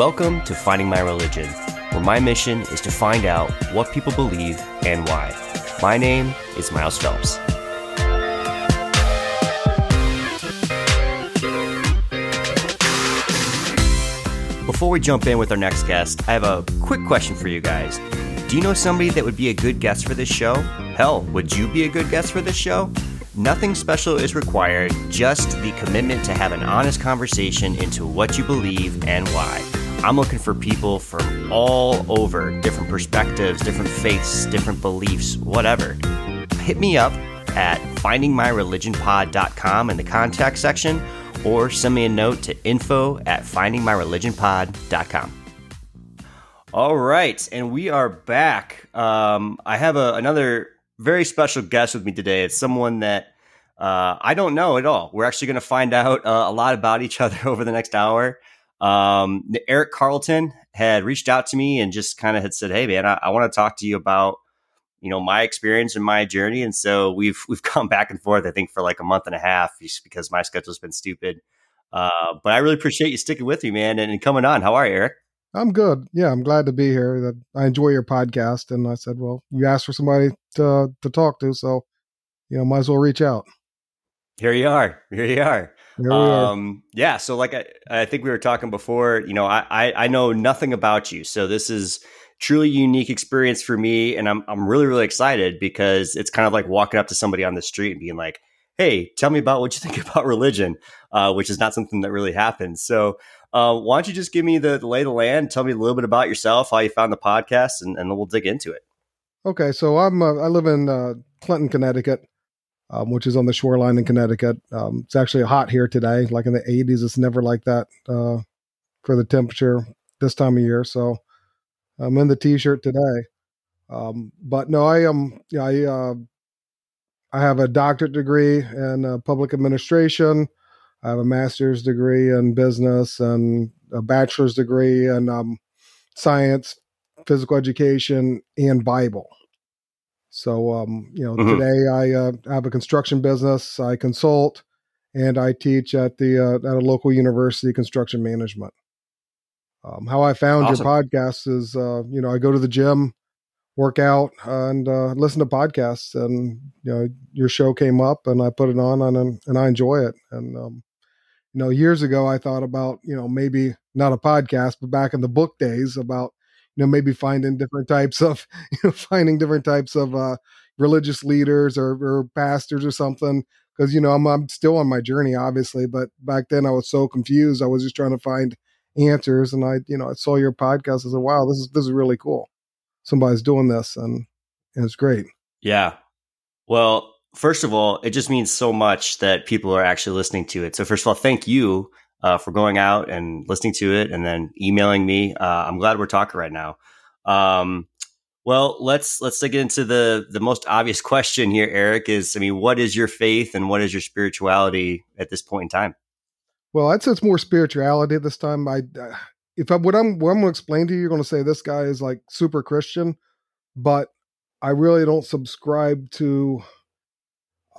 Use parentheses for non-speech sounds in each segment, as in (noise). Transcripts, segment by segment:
Welcome to Finding My Religion, where my mission is to find out what people believe and why. My name is Miles Phelps. Before we jump in with our next guest, I have a quick question for you guys. Do you know somebody that would be a good guest for this show? Hell, would you be a good guest for this show? Nothing special is required, just the commitment to have an honest conversation into what you believe and why. I'm looking for people from all over, different perspectives, different faiths, different beliefs, whatever. Hit me up at findingmyreligionpod.com in the contact section or send me a note to info at findingmyreligionpod.com. All right, and we are back. Um, I have a, another very special guest with me today. It's someone that uh, I don't know at all. We're actually going to find out uh, a lot about each other (laughs) over the next hour. Um, Erich Carlton had reached out to me and just kind of had said, "Hey, man, I, I want to talk to you about." you know my experience and my journey. And so we've (laughs) we've gone back and forth i think for like a month and a half just because my schedule's been stupid. Uh, but i really appreciate you sticking with me man and, and, coming on. How are you erich? I'm good. Yeah i'm glad to be here. I enjoy your podcast and i said well you asked for somebody to to talk to so you know might as well reach out. Here you are. Here you are um, yeah. So like I, I think we were talking before, you know, I, I, I know nothing about you. So this is truly unique experience for me. And I'm, I'm really, really excited because it's kind of like walking up to somebody on the street and being like, Hey, tell me about what you (laughs) think about religion, uh, which is not something that really happens. So, uh, why don't you just give me the, the lay of the land, tell me a little bit about yourself, how you found the podcast, and, and then we'll dig into it. Okay, so I'm uh, I live in uh, Clinton, Connecticut um, which is on the shoreline in Connecticut. Um, it's actually hot here today, like in the 80s. It's never like that uh, for the temperature this time of year. So I'm in the t-shirt today. Um, but no, I am. I uh, I have a doctorate degree in uh, public administration. I have a master's degree in business and a bachelor's degree in um, science, physical education, and Bible. So, um, you know, mm-hmm. today I uh, have a construction business. I consult and I teach at the uh, at a local university construction management. Um, how I found awesome. your podcast is, uh, you know, I go to the gym, work out, and uh, listen to podcasts, and you know, your show came up, and I put it on, and and I enjoy it. And um, you know, years ago, I thought about, you know, maybe not a podcast, but back in the book days about you know maybe finding different types of (laughs) you know finding different types of uh, religious leaders or, or pastors or something because you know I'm I'm still on my journey obviously but back then I was so confused I was just trying to find answers and I you know I saw your podcast I said wow this is this is really cool. Somebody's doing this and, and it's great. Yeah. Well first of all it just means so much that people are actually listening to it. So first of all thank you uh, for going out and listening to it and then emailing me. Uh, I'm glad we're talking right now. Um, well, let's let's dig into the the most obvious question here, Erich. Is I mean, what is your faith and what is your spirituality at this point in time? Well, I'd say it's more spirituality this time. I if I what I'm what I'm going to explain to you, you're going to say this guy is like super Christian, but I really don't subscribe to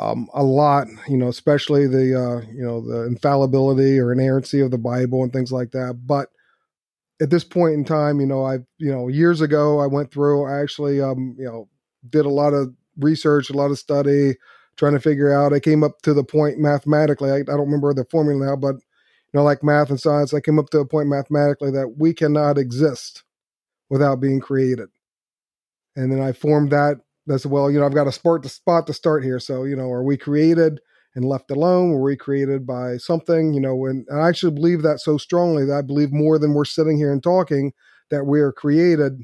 um, a lot, you know, especially the uh, you know the infallibility or inerrancy of the Bible and things like that. But at this point in time, you know, I you know years ago I went through. I actually um, you know did a lot of research, a lot of study, trying to figure out. I came up to the point mathematically. I, I don't remember the formula now, but you know, like math and science, I came up to a point mathematically that we cannot exist without being created. And then I formed that that's well, you know, I've got a spot to spot to start here. So, you know, are we created and left alone? Were we created by something? You know, and, and I actually believe that so strongly that I believe more than we're sitting here and talking that we are created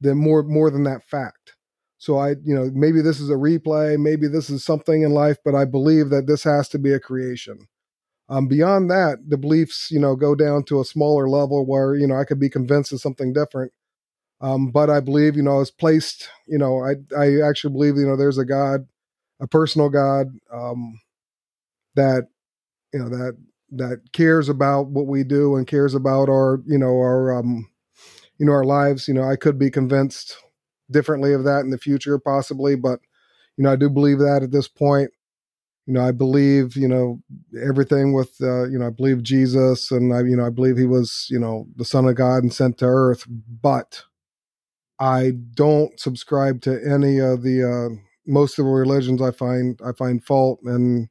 than more more than that fact. So I, you know, maybe this is a replay, maybe this is something in life, but I believe that this has to be a creation. Um, beyond that, the beliefs, you know, go down to a smaller level where, you know, I could be convinced of something different. Um, but I believe, you know, it's placed, you know, I, I actually believe, you know, there's a God, a personal God, um, that, you know, that, that cares about what we do and cares about our, you know, our, um, you know, our lives. You know, I could be convinced differently of that in the future, possibly, but, you know, I do believe that at this point. you know, I believe, you know, everything with, uh, you know, I believe Jesus and I, you know, I believe he was, you know, the son of God and sent to earth, but I don't subscribe to any of the, uh, most of the religions I find, I find fault and,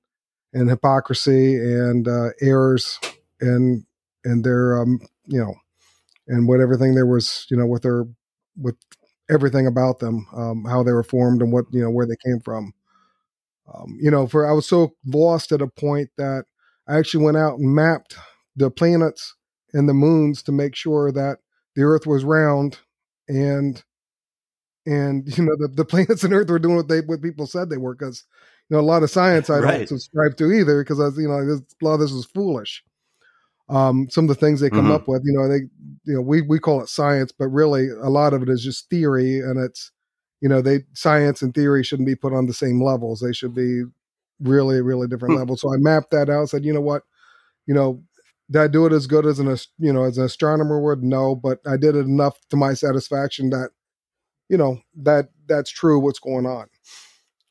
and hypocrisy and, uh, errors and, and their, um, you know, and what everything there was, you know, with their, with everything about them, um, how they were formed and what, you know, where they came from. Um, you know, for I was so lost at a point that I actually went out and mapped the planets and the moons to make sure that the Earth was round, and and (laughs) you know the, the planets and Earth were doing what they what people said they were. Because you know a lot of (laughs) science I right. don't subscribe to either because I was, you know a lot of this is foolish. Um, some of the things they come mm-hmm. up with, you know, they you know we we call it science, but really a lot of it is just theory, and it's you know they science and theory shouldn't be put on the same levels they should be really really different hmm. levels so i mapped that out and said you know what you know did i do it as good as an you know as an astronomer would no but i did it enough to my satisfaction that you know that that's true what's going on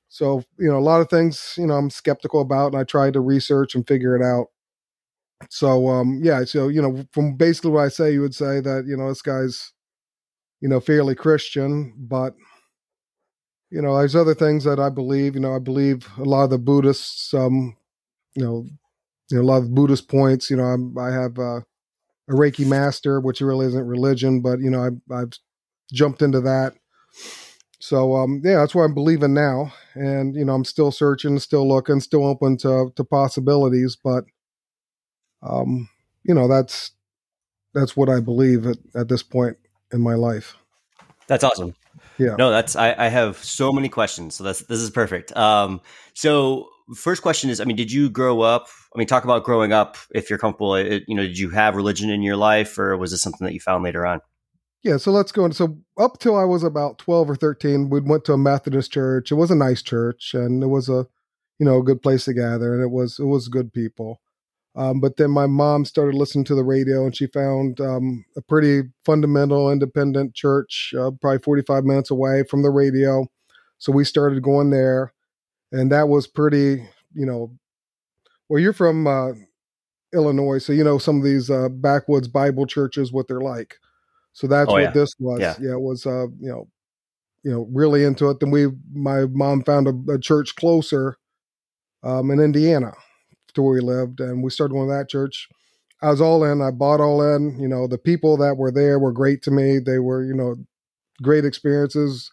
so you know a lot of things you know i'm skeptical about and i try to research and figure it out so um yeah so you know from basically what i say you would say that you know this guy's you know fairly christian but you know, there's other things that I believe. You know, I believe a lot of the Buddhists, um, you know, you know, a lot of Buddhist points. You know, I'm, i have uh, a Reiki master, which really isn't religion, but you know, I, I've jumped into that. So um, yeah, that's what I'm believing now, and you know, I'm still searching, still looking, still open to to possibilities, but um, you know, that's that's what I believe at, at this point in my life. That's awesome. Yeah. No, that's I, I have so many questions. So that's this is perfect. Um, so first question is, I mean, did you grow up? I mean, talk about growing up. If you're comfortable, it, you know, did you have religion in your life, or was it something that you found later on? Yeah, so let's go. On. So up till I was about twelve or thirteen, we went to a Methodist church. It was a nice church, and it was a, you know, a good place to gather, and it was it was good people. Um, but then my mom started listening to the radio and she found um, a pretty fundamental independent church, uh, probably 45 minutes away from the radio. So we started going there. And that was pretty, you know, well, you're from uh, Illinois. So, you know, some of these uh, backwoods Bible churches, what they're like. So that's oh, what yeah. this was. Yeah. yeah, it was, uh, you know, you know, really into it. Then we, my mom found a, a church closer um, in Indiana to where we lived, and we started going to that church. I was all in. I bought all in. You know, the people that were there were great to me. They were, you know, great experiences.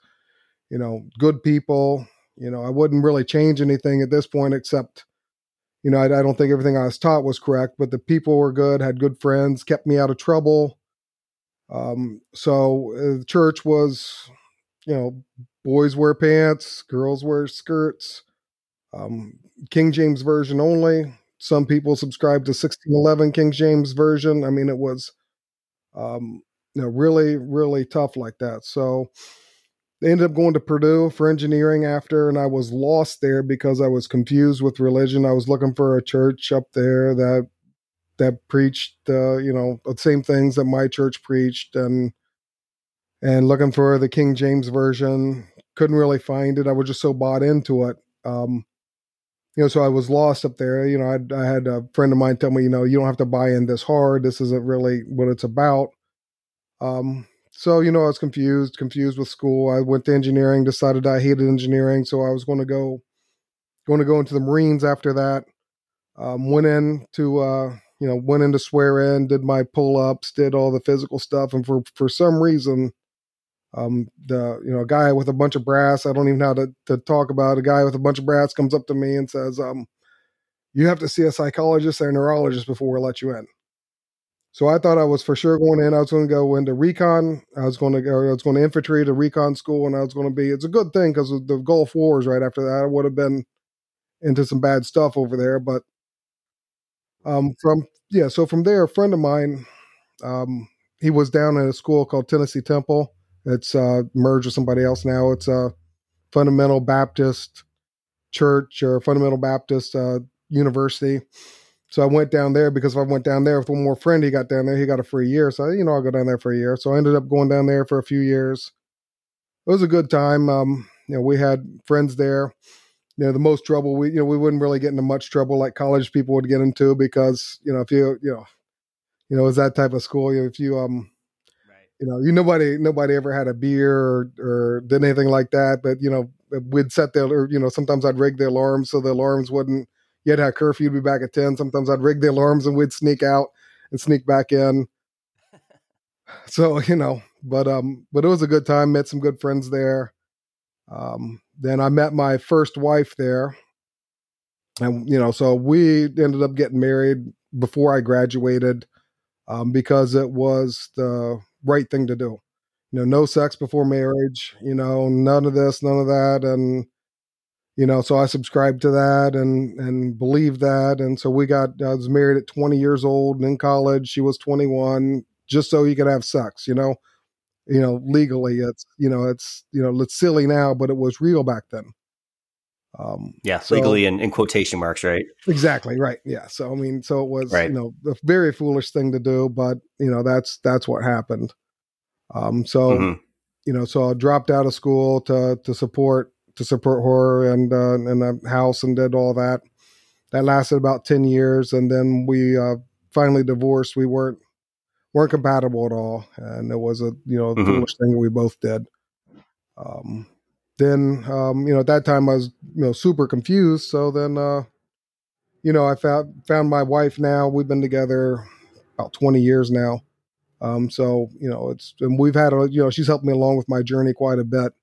You know, good people. You know, I wouldn't really change anything at this point, except, you know, I, I don't think everything I was taught was correct, but the people were good. Had good friends, kept me out of trouble. Um, so uh, the church was, you know, boys wear pants, girls wear skirts. Um, King James version only. Some people subscribe to 1611 King James version. I mean, it was, um, you know, really, really tough like that. So they ended up going to Purdue for engineering after, and I was lost there because I was confused with religion. I was looking for a church up there that that preached, uh, you know, the same things that my church preached, and and looking for the King James version. Couldn't really find it. I was just so bought into it. Um, you know, so I was lost up there. You know, I, I had a friend of mine tell me, you know, you don't have to buy in this hard. This isn't really what it's about. Um, so you know, I was confused, confused with school. I went to engineering, decided I hated engineering, so I was going to go, going to go into the Marines after that. Um, went in to, uh, you know, went in to swear in, did my pull ups, did all the physical stuff, and for for some reason, um, the you know a guy with a bunch of brass i don't even know how to, to talk about a guy with a bunch of brass comes up to me and says um, you have to see a psychologist or a neurologist before we let you in so i thought i was for sure going in i was going to go into recon i was going to go i was going to infantry to recon school and i was going to be it's a good thing because the gulf wars right after that i would have been into some bad stuff over there but um from yeah so from there a friend of mine um he was down at a school called tennessee temple it's uh, merged with somebody else now. It's a fundamental Baptist church or fundamental Baptist uh, university. So I went down there because if I went down there with one more friend, he got down there, he got a free year. So, you know, I'll go down there for a year. So I ended up going down there for a few years. It was a good time. Um, you know, we had friends there. you know the most trouble we you know we wouldn't really get into much trouble like college people would get into because you know if you you know you know it's that type of school if you um right. you know you nobody nobody ever had a beer or, or did anything like that but you know we'd set the or you know sometimes i'd rig the alarms so the alarms wouldn't you had to have curfew be back at 10 sometimes i'd rig the alarms and we'd sneak out and sneak back in. (laughs) So you know but um but it was a good time. Met some good friends there. Um then i met my first wife there. And you know so we ended up getting married before i graduated um, because it was the right thing to do. You know no sex before marriage you know none of this none of that. And you know so i subscribed to that and and believed that. And so we got i was married at 20 years old and in college. She was 21 just so you could have sex you know? You know legally it's you know it's you know it's silly now but it was real back then. Um yeah so, legally in, in quotation marks right? Exactly right yeah. So i mean so it was right. you know a very foolish thing to do but you know that's that's what happened. Um so mm-hmm. you know so i dropped out of school to to support to support her and uh and the house and did all that that lasted about 10 years and then we uh finally divorced we weren't weren't compatible at all, and it was a you know mm-hmm. foolish thing that we both did. Um, then um, you know at that time I was you know super confused. So then uh, you know I found found my wife. Now we've been together about twenty years now. Um, so you know it's and we've had a you know she's helped me along with my journey quite a bit.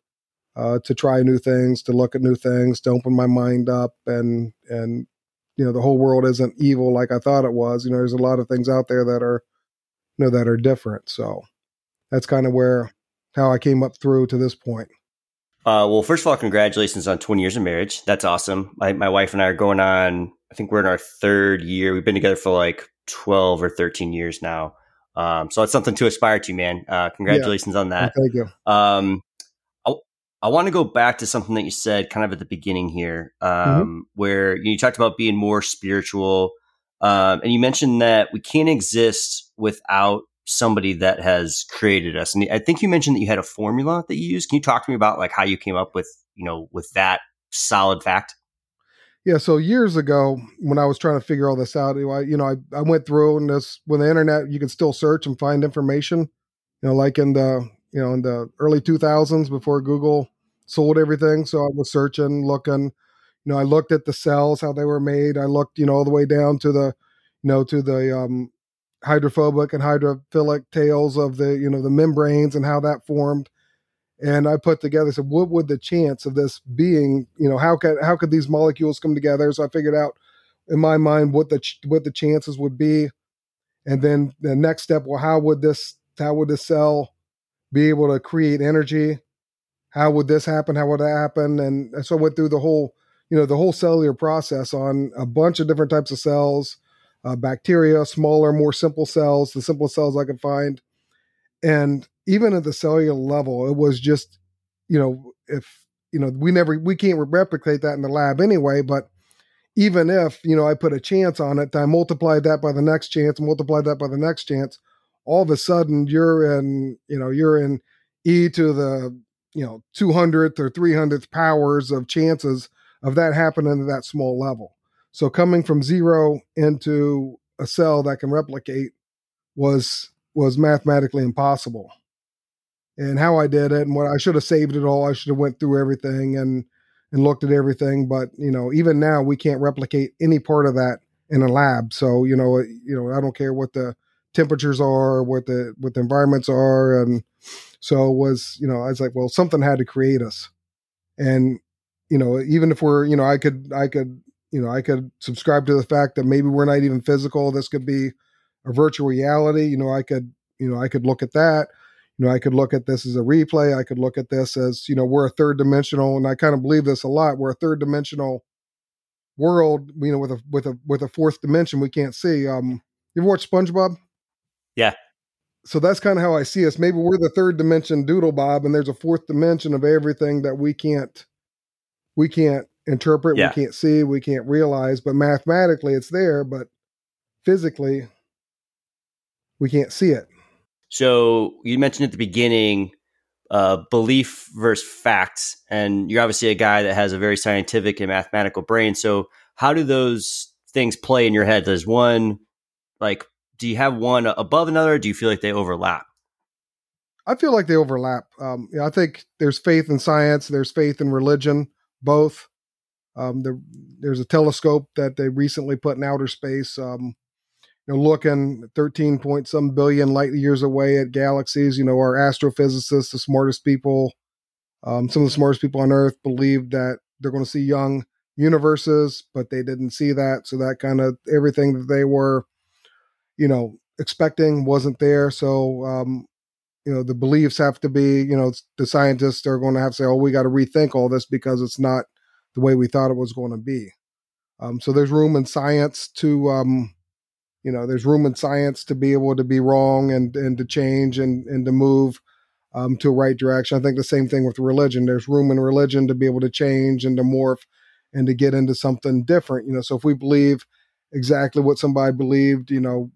Uh, to try new things, to look at new things, to open my mind up, and and you know the whole world isn't evil like I thought it was. You know, there's a lot of things out there that are you know that are different. So that's kind of where how I came up through to this point. Uh, well, first of all, congratulations on 20 years of marriage. That's awesome. My, my wife and I are going on, I think we're in our third year. We've been together for like 12 or 13 years now. Um, so it's something to aspire to, man. Uh, congratulations yeah. on that. Thank you. Um, I, want to go back to something that you said kind of at the beginning here, mm-hmm. um, mm-hmm. where you talked about being more spiritual. Um, and you mentioned that we can't exist without somebody that has created us. And I think you mentioned that you had a formula that you used. Can you talk to me about like how you came up with, you know, with that solid fact? Yeah, so years ago, when I was trying to figure all this out, I, you know, I, I went through and this when the internet, you can still search and find information. You know, like in the you know in the early 2000s before Google sold everything. So I was searching, looking, you know, I looked at the cells, how they were made. I looked, you know, all the way down to the, you know, to the um, hydrophobic and hydrophilic tails of the, you know, the membranes and how that formed. And I put together, said, what would the chance of this being, you know, how could how could these molecules come together? So I figured out in my mind what the what the chances would be, and then the next step, well, how would this how would the cell be able to create energy? How would this happen? How would that happen? And so I went through the whole you know the whole cellular process on a bunch of different types of cells uh, bacteria smaller more simple cells the simplest cells i could find and even at the cellular level it was just you know if you know we never we can't replicate that in the lab anyway but even if you know i put a chance on it i multiplied that by the next chance multiplied that by the next chance all of a sudden you're in you know you're in e to the you know 200th or 300th powers of chances of that happening at that small level. So coming from zero into a cell that can replicate was was mathematically impossible. And how I did it and what I should have saved it all, I should have went through everything and and looked at everything. But you know, even now we can't replicate any part of that in a lab. So you know, you know, I don't care what the temperatures are, what the what the environments are, and so was you know, I was like, well, something had to create us, and you know, even if we're, you know, I could, I could, you know, I could subscribe to the fact that maybe we're not even physical. This could be a virtual reality. You know, I could, you know, I could look at that. You know, I could look at this as a replay. I could look at this as, you know, we're a third dimensional, and I kind of believe this a lot. We're a third dimensional world, you know, with a with a with a fourth dimension we can't see. Um, you ever watch SpongeBob? Yeah. So that's kind of how I see us. Maybe we're the third dimension DoodleBob, and there's a fourth dimension of everything that we can't we can't interpret, yeah. we can't see, we can't realize, but mathematically it's there, but physically we can't see it. So you mentioned at the beginning uh, belief versus facts, and you're obviously a guy that has a very scientific and mathematical brain. So, how do those things play in your head? Does one like do you have one above another? do you feel like they overlap? I feel like they overlap. Um, you know, I think there's faith in science, there's faith in religion, both. Um, there, there's a telescope that they recently put in outer space. Um, you know, looking 13 point some billion light years away at galaxies. You know, our astrophysicists, the smartest people, um, some of the smartest people on Earth, believe that they're going to see young universes, but they didn't see that. So that kind of everything that they were, you know, expecting wasn't there. So, um, you know, the beliefs have to be, you know, the scientists are going to have to say, oh, we got to rethink all this because it's not the way we thought it was going to be. Um, so there's room in science to, um, you know there's room in science to be able to be wrong and and to change and and to move um, to a right direction i think the same thing with religion there's room in religion to be able to change and to morph and to get into something different you know so if we believe exactly what somebody believed you know you know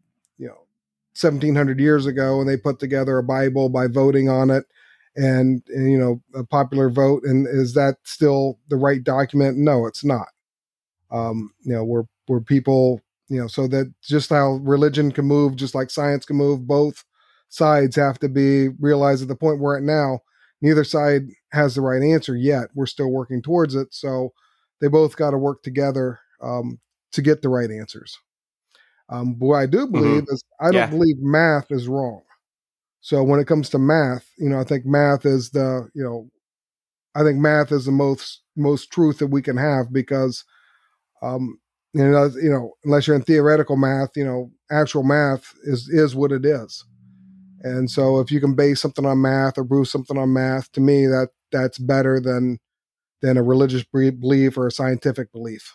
1700 years ago and they put together a bible by voting on it and, and you know a popular vote and is that still the right document? No it's not. Um you know where where people you know so that just how religion can move just like science can move both sides have to be realized at the point we're at now neither side has the right answer yet. We're still working towards it so they both got to work together um, to get the right answers um, but what i do mm-hmm. believe mm-hmm. is i don't yeah. believe math is wrong so when it comes to math you know i think math is the you know i think math is the most most truth that we can have because um, you know, you know, unless you're in theoretical math, you know, actual math is is what it is. And so, if you can base something on math or prove something on math, to me, that that's better than than a religious belief or a scientific belief.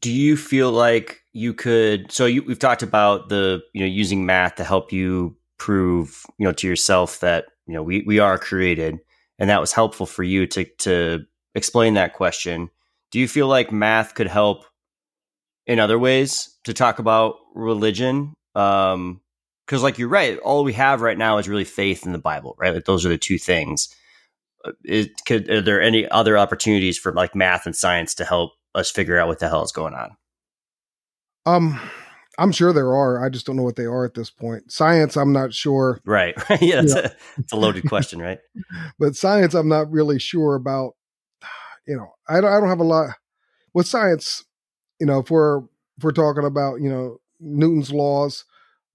Do you feel like you could? So you, we've talked about the you know using math to help you prove you know to yourself that you know we we are created, and that was helpful for you to to explain that question. Do you feel like math could help in other ways to talk about religion. Um, because like you're right, all we have right now is really faith in the Bible, right? Like those are the two things. Uh, it, could are there any other opportunities for like math and science to help us figure out what the hell is going on? Um, I'm sure there are. I just don't know what they are at this point. Science, I'm not sure. Right. (laughs) yeah, it's, a, it's a loaded question, right? (laughs) but science, I'm not really sure about. You know, I don't. I don't have a lot with science you know, if we're if we're talking about you know Newton's laws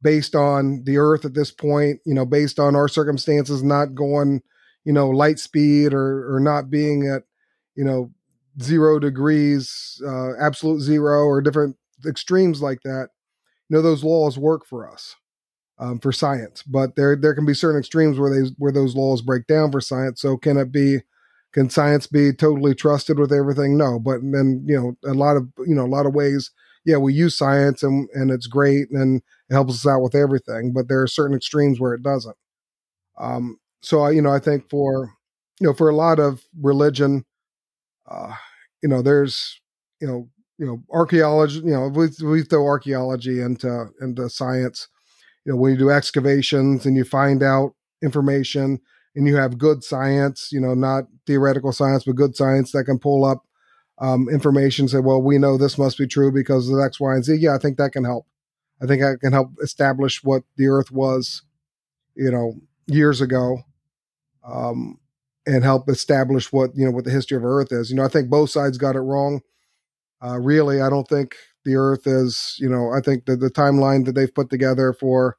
based on the Earth at this point, you know, based on our circumstances not going, you know, light speed or or not being at, you know, zero degrees, uh, absolute zero, or different extremes like that. You know, those laws work for us. Um, for science, but there there can be certain extremes where they where those laws break down for science. So can it be can science be totally trusted with everything? No, but then you know a lot of you know a lot of ways. Yeah, we use science and and it's great and it helps us out with everything. But there are certain extremes where it doesn't. Um, so I you know I think for you know for a lot of religion, uh, you know there's you know you know archaeology. You know we we throw archaeology into into science. You know when you do excavations and you find out information and you have good science, you know, not theoretical science, but good science that can pull up um, information, say, well, we know this must be true because of X, Y, and Z. Yeah, I think that can help. I think that can help establish what the Earth was, you know, years ago, um, and help establish what you know what the history of Earth is. You know, I think both sides got it wrong. Uh, really, I don't think the Earth is. You know, I think that the timeline that they've put together for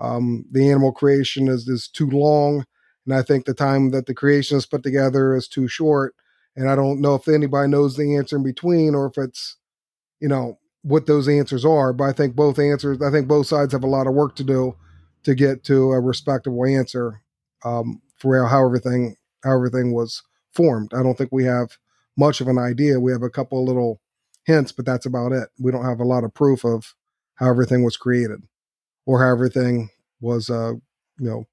um, the animal creation is is too long and I think the time that the creation is put together is too short. And I don't know if anybody knows the answer in between or if it's, you know, what those answers are. But I think both answers, I think both sides have a lot of work to do to get to a respectable answer um, for how everything how everything was formed. I don't think we have much of an idea. We have a couple little hints, but that's about it. We don't have a lot of proof of how everything was created or how everything was, uh, you know,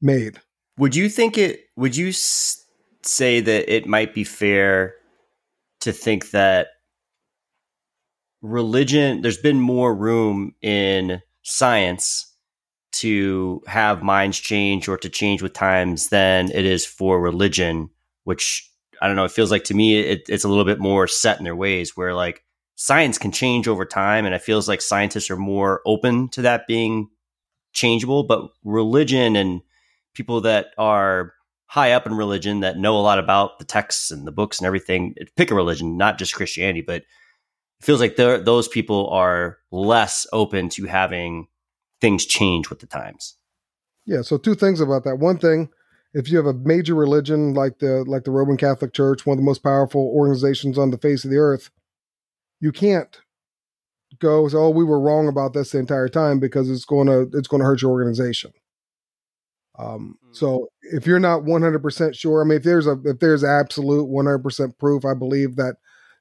made. Would you think it? Would you say that it might be fair to think that religion? There's been more room in science to have minds change or to change with times than it is for religion, which I don't know. It feels like to me it, it's a little bit more set in their ways where like science can change over time. And it feels like scientists are more open to that being changeable. But religion and people that are high up in religion that know a lot about the texts and the books and everything, pick a religion, not just Christianity, but it feels like those people are less open to having things change with the times. Yeah. So two things about that. One thing, if you have a major religion like the like the Roman Catholic Church, one of the most powerful organizations on the face of the earth, you can't go oh we were wrong about this the entire time because it's going to it's going to hurt your organization. Um, hmm. so if you're not 100% sure, I mean, if there's a if there's absolute 100% proof, I believe that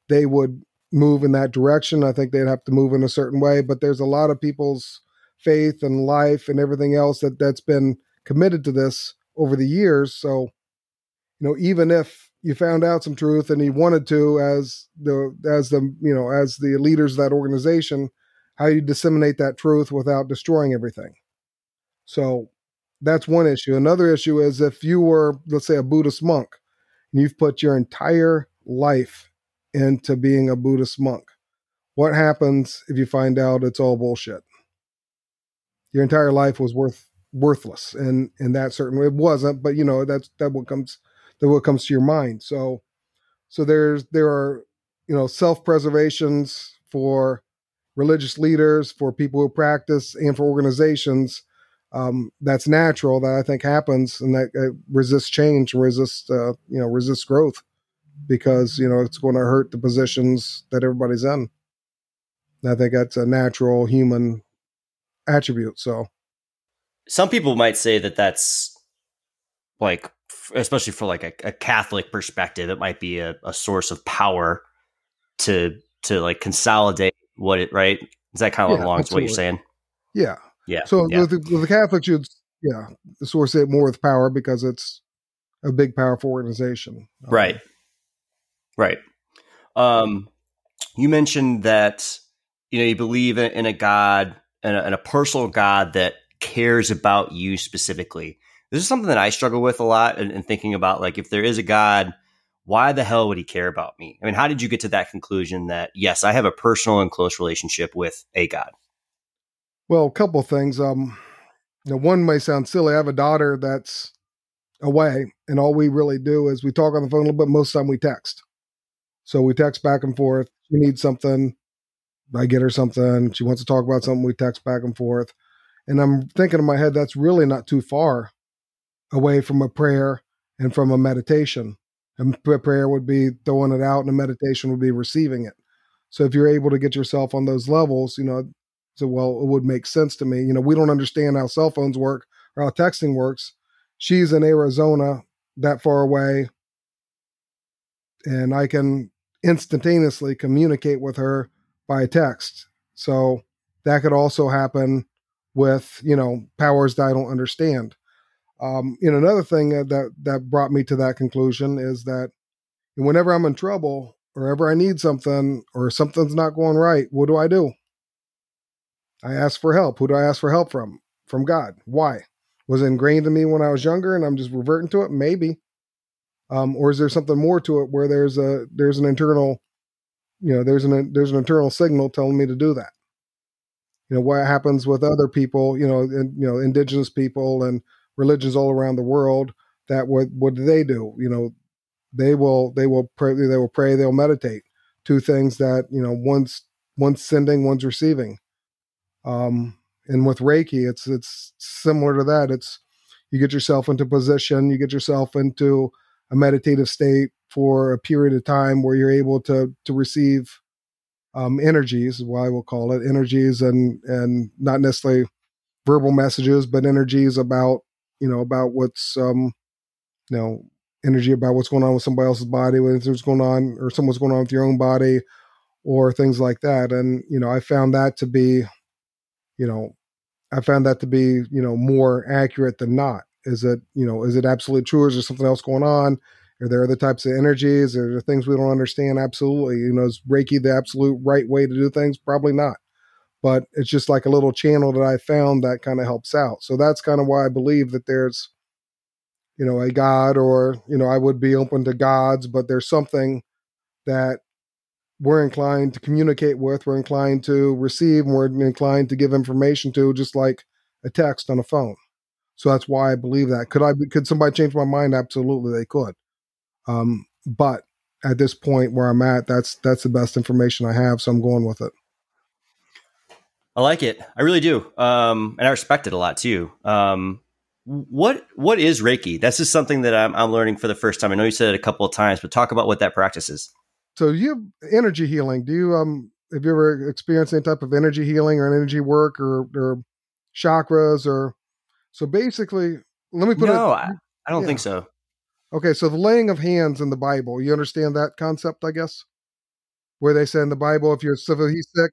they would move in that direction. I think they'd have to move in a certain way. But there's a lot of people's faith and life and everything else that that's been committed to this over the years. So, you know, even if you found out some truth and you wanted to, as the as the you know as the leaders of that organization, how you disseminate that truth without destroying everything. So that's one issue. Another issue is if you were, let's say, a Buddhist monk, and you've put your entire life into being a Buddhist monk. What happens if you find out it's all bullshit? Your entire life was worth worthless, and and that certainly it wasn't. But you know that's that what comes that what comes to your mind. So so there's there are you know self preservations for religious leaders, for people who practice, and for organizations. Um, that's natural that I think happens, and that uh, resists change, resist uh, you know resists growth because you know it's going to hurt the positions that everybody's in. I think that's a natural human attribute. So, some people might say that that's like, especially for like a, a Catholic perspective, it might be a, a, source of power to to like consolidate what it right. Is that kind of yeah, along what you're saying? Yeah, yeah. So yeah. With, the, with the Catholics, you'd yeah, associate more with power because it's a big, powerful organization. Right. Um, Right. Um, you mentioned that you know you believe in, a God and a, a personal God that cares about you specifically. This is something that I struggle with a lot and thinking about like if there is a God, why the hell would he care about me? I mean, how did you get to that conclusion that yes, I have a personal and close relationship with a God? Well, a couple things. Um, you know, one may sound silly. I have a daughter that's away, and all we really do is we talk on the phone a little bit. Most of the time, we text. So we text back and forth. She needs something. I get her something. She wants to talk about something. We text back and forth. And I'm thinking in my head, that's really not too far away from a prayer and from a meditation. And prayer would be throwing it out, and a meditation would be receiving it. So if you're able to get yourself on those levels, you know, so well, it would make sense to me. You know, we don't understand how cell phones work or how texting works. She's in Arizona, that far away, and I can instantaneously communicate with her by text. So that could also happen with, you know, powers that I don't understand. Um, you know, another thing that that brought me to that conclusion is that whenever I'm in trouble or ever I need something or something's not going right, what do I do? I ask for help. Who do I ask for help from? From God. Why? Was it ingrained in me when I was younger and I'm just reverting to it? Maybe um, or is there something more to it where there's a there's an internal you know there's an there's an internal signal telling me to do that you know what happens with other people you know in, you know indigenous people and religions all around the world that what what do they do? You know they will they will pray they will pray they'll meditate. Two things that you know one's one's sending one's receiving. Um and with reiki it's it's similar to that. It's you get yourself into position you get yourself into a meditative state for a period of time where you're able to to receive um, energies, why we'll call it energies, and and not necessarily verbal messages, but energies about you know about what's um, you know energy about what's going on with somebody else's body, what's going on, or someone's going on with your own body, or things like that. And you know, I found that to be, you know, I found that to be you know more accurate than not. Is it, you know, is it absolutely true? Or is there something else going on? Are there other types of energies? Are there things we don't understand? Absolutely. You know, is Reiki the absolute right way to do things? Probably not. but it's just like a little channel that I found that kind of helps out. So that's kind of why I believe that there's, you know, a God or, you know, I would be open to gods, but there's something that we're inclined to communicate with, we're inclined to receive, and we're inclined to give information to, just like a text on a phone. So that's why I believe that. Could I? Could somebody change my mind? Absolutely, they could. Um, but at this point where I'm at, that's that's the best information I have, so I'm going with it. I like it. I really do, um, and I respect it a lot too. Um, what what is Reiki? That's just something that I'm, I'm learning for the first time. I know you said it a couple of times, but talk about what that practice is. So you have energy healing. Do you um have you ever experienced any type of energy healing or energy work or or chakras or so basically let me put no, it I, I don't yeah. think so. Okay, so the laying of hands in the Bible, you understand that concept, I guess? Where they say in the Bible, if you're sick,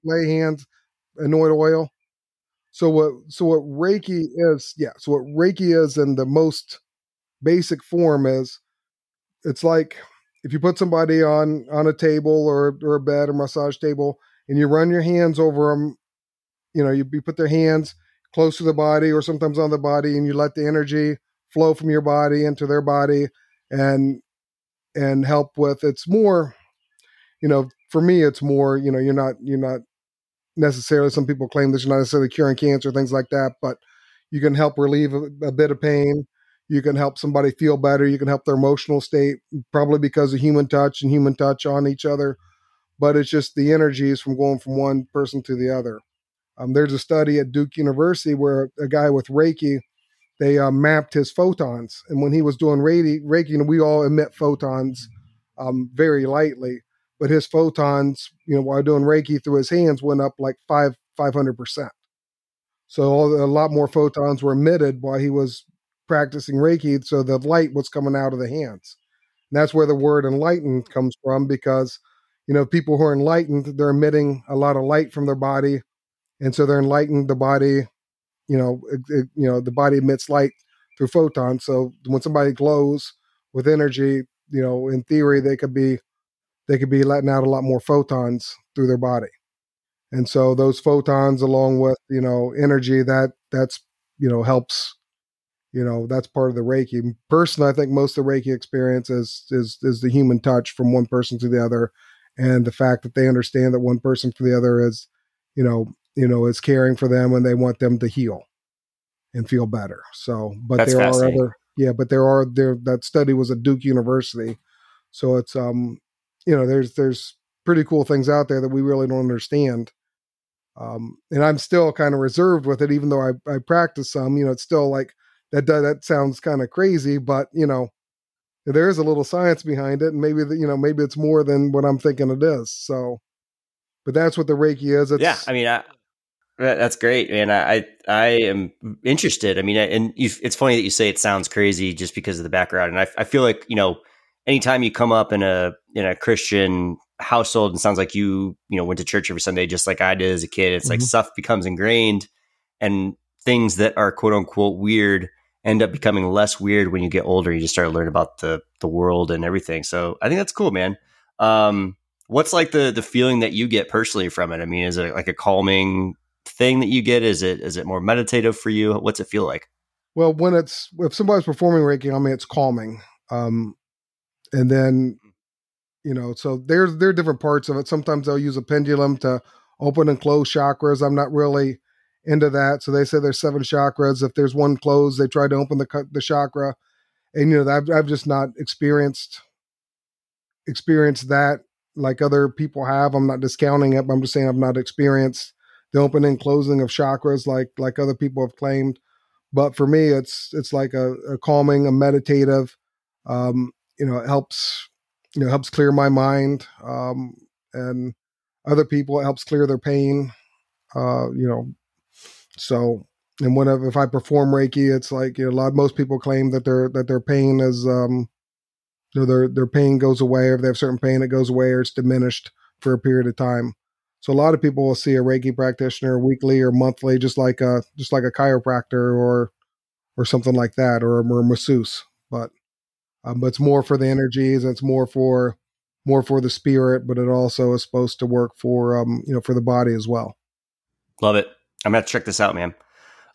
lay hands, anoint oil. So what so what Reiki is, yeah, so what Reiki is in the most basic form is it's like if you put somebody on on a table or or a bed or massage table and you run your hands over them, you know, you, you put their hands close to the body or sometimes on the body and you let the energy flow from your body into their body and and help with it's more you know for me it's more you know you're not you're not necessarily some people claim that you're not necessarily curing cancer things like that but you can help relieve a, a bit of pain. You can help somebody feel better. You can help their emotional state probably because of human touch and human touch on each other but it's just the energies from going from one person to the other. Um, there's a study at duke university where a guy with reiki they uh, mapped his photons and when he was doing know, we all emit photons um, very lightly but his photons you know while doing reiki through his hands went up like five 500% so a lot more photons were emitted while he was practicing Reiki, so the light was coming out of the hands. And that's where the word enlightened comes from because, you know, people who are enlightened, they're emitting a lot of light from their body. And so they're enlightened the body, you know, it, it, you know, the body emits light through photons. So when somebody glows with energy, you know, in theory, they could be they could be letting out a lot more photons through their body. And so those photons along with, you know, energy that that's, you know, helps you know that's part of the reiki personally i think most of the reiki experience is is is the human touch from one person to the other and the fact that they understand that one person for the other is you know you know is caring for them and they want them to heal and feel better so but that's there are other yeah but there are there that study was at duke university so it's um you know there's there's pretty cool things out there that we really don't understand um and i'm still kind of reserved with it even though i i practice some you know it's still like that that sounds kind of crazy, but you know, there is a little science behind it, and maybe the, you know maybe it's more than what I'm thinking it is. So, but that's what the Reiki is. It's, yeah, I mean, I, that's great, man. I I am interested. I mean, and you, it's funny that you say it sounds crazy just because of the background, and I, I feel like you know, anytime you come up in a in a Christian household and sounds like you you know went to church every Sunday just like I did as a kid, it's mm-hmm. like stuff becomes ingrained, and things that are quote unquote weird end up becoming less weird when you get older. You just start to learn about the the world and everything. So I think that's cool, man. Um, what's like the the feeling that you get personally from it? I mean, is it like a calming thing that you get? Is it is it more meditative for you? What's it feel like? Well, when it's if somebody's performing Reiki on me, it's calming. Um, and then you know, so there's there are different parts of it. Sometimes they'll use a pendulum to open and close chakras. I'm not really into that. So they say there's seven chakras. If there's one closed, they try to open the the chakra, and you know I've I've just not experienced experienced that like other people have. I'm not discounting it, but I'm just saying I've not experienced the opening and closing of chakras like like other people have claimed. But for me, it's it's like a, a calming, a meditative. Um, you know, it helps you know helps clear my mind. Um, and other people, it helps clear their pain. Uh, you know, so, and whenever if I perform Reiki, it's like you know, a lot. Most people claim that their that their pain is, um, you know, their their pain goes away. Or if they have certain pain, it goes away or it's diminished for a period of time. So a lot of people will see a Reiki practitioner weekly or monthly, just like a just like a chiropractor or or something like that, or, or a masseuse. But um, but it's more for the energies. It's more for more for the spirit, but it also is supposed to work for um, you know for the body as well. Love it. I'm gonna check this out, man.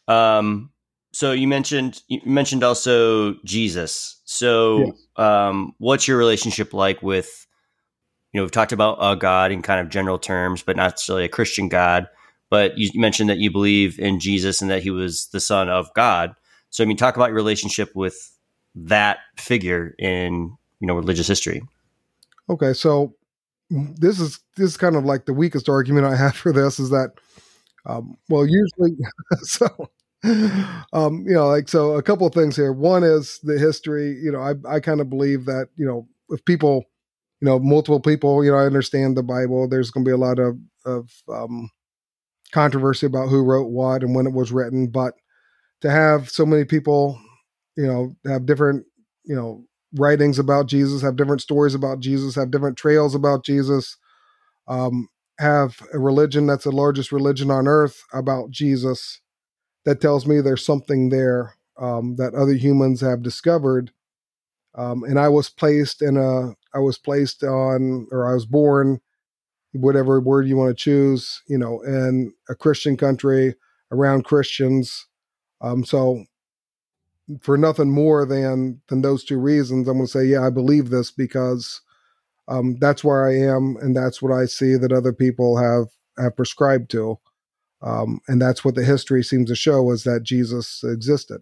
Um, so you mentioned you mentioned also Jesus. So, yes. um, what's your relationship like with? You know, we've talked about a God in kind of general terms, but not necessarily a Christian God. But you mentioned that you believe in Jesus and that he was the Son of God. So, I mean, talk about your relationship with that figure in you know religious history. Okay, so this is this is kind of like the weakest argument I have (laughs) for this is that, um, well, usually, (laughs) so um, you know, like so, a couple of things here. One is the history. You know, I I kind of believe that you know if people, you know, multiple people, you know, I understand the Bible. There's going to be a lot of of um, controversy about who wrote what and when it was written, but to have so many people, you know, have different, you know, writings about Jesus, have different stories about Jesus, have different trails about Jesus, um, have a religion that's the largest religion on earth about Jesus that tells me there's something there um, that other humans have discovered. Um, and I was placed in a, I was placed on, or I was born, whatever word you want to choose, you know, in a Christian country around Christians. Um, so for nothing more than than those two reasons, I'm going to say, yeah, I believe this because um, that's where I am, and that's what I see that other people have have prescribed to, um, and that's what the history seems to show is that Jesus existed.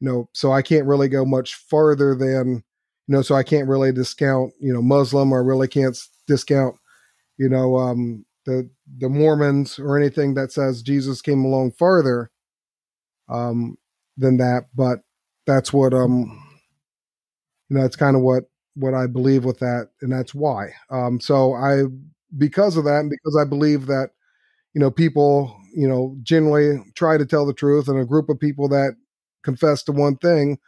You know, so I can't really go much farther than you know, so I can't really discount you know Muslim, or really can't discount you know um, the the Mormons or anything that says Jesus came along farther um, than that, but that's what um you know that's kind of what what I believe with that, and that's why. Um, so I because of that, and because I believe that you know people you know generally try to tell the truth, and a group of people that confess to one thing,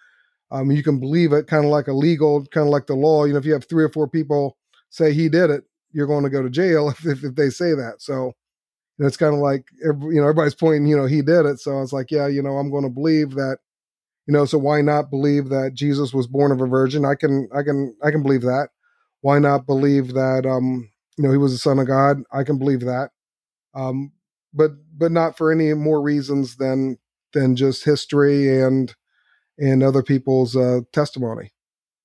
um, you can believe it, kind of like a legal, kind of like the law. You know, if you have three or four people say he did it, you're going to go to jail (laughs) if, if, if they say that. So you know, it's kind of like every, you know everybody's pointing, you know, he did it. So I was like, yeah, you know, I'm going to believe that you know so why not believe that jesus was born of a virgin i can i can i can believe that why not believe that um you know he was the son of god i can believe that um but but not for any more reasons than than just history and and other people's uh testimony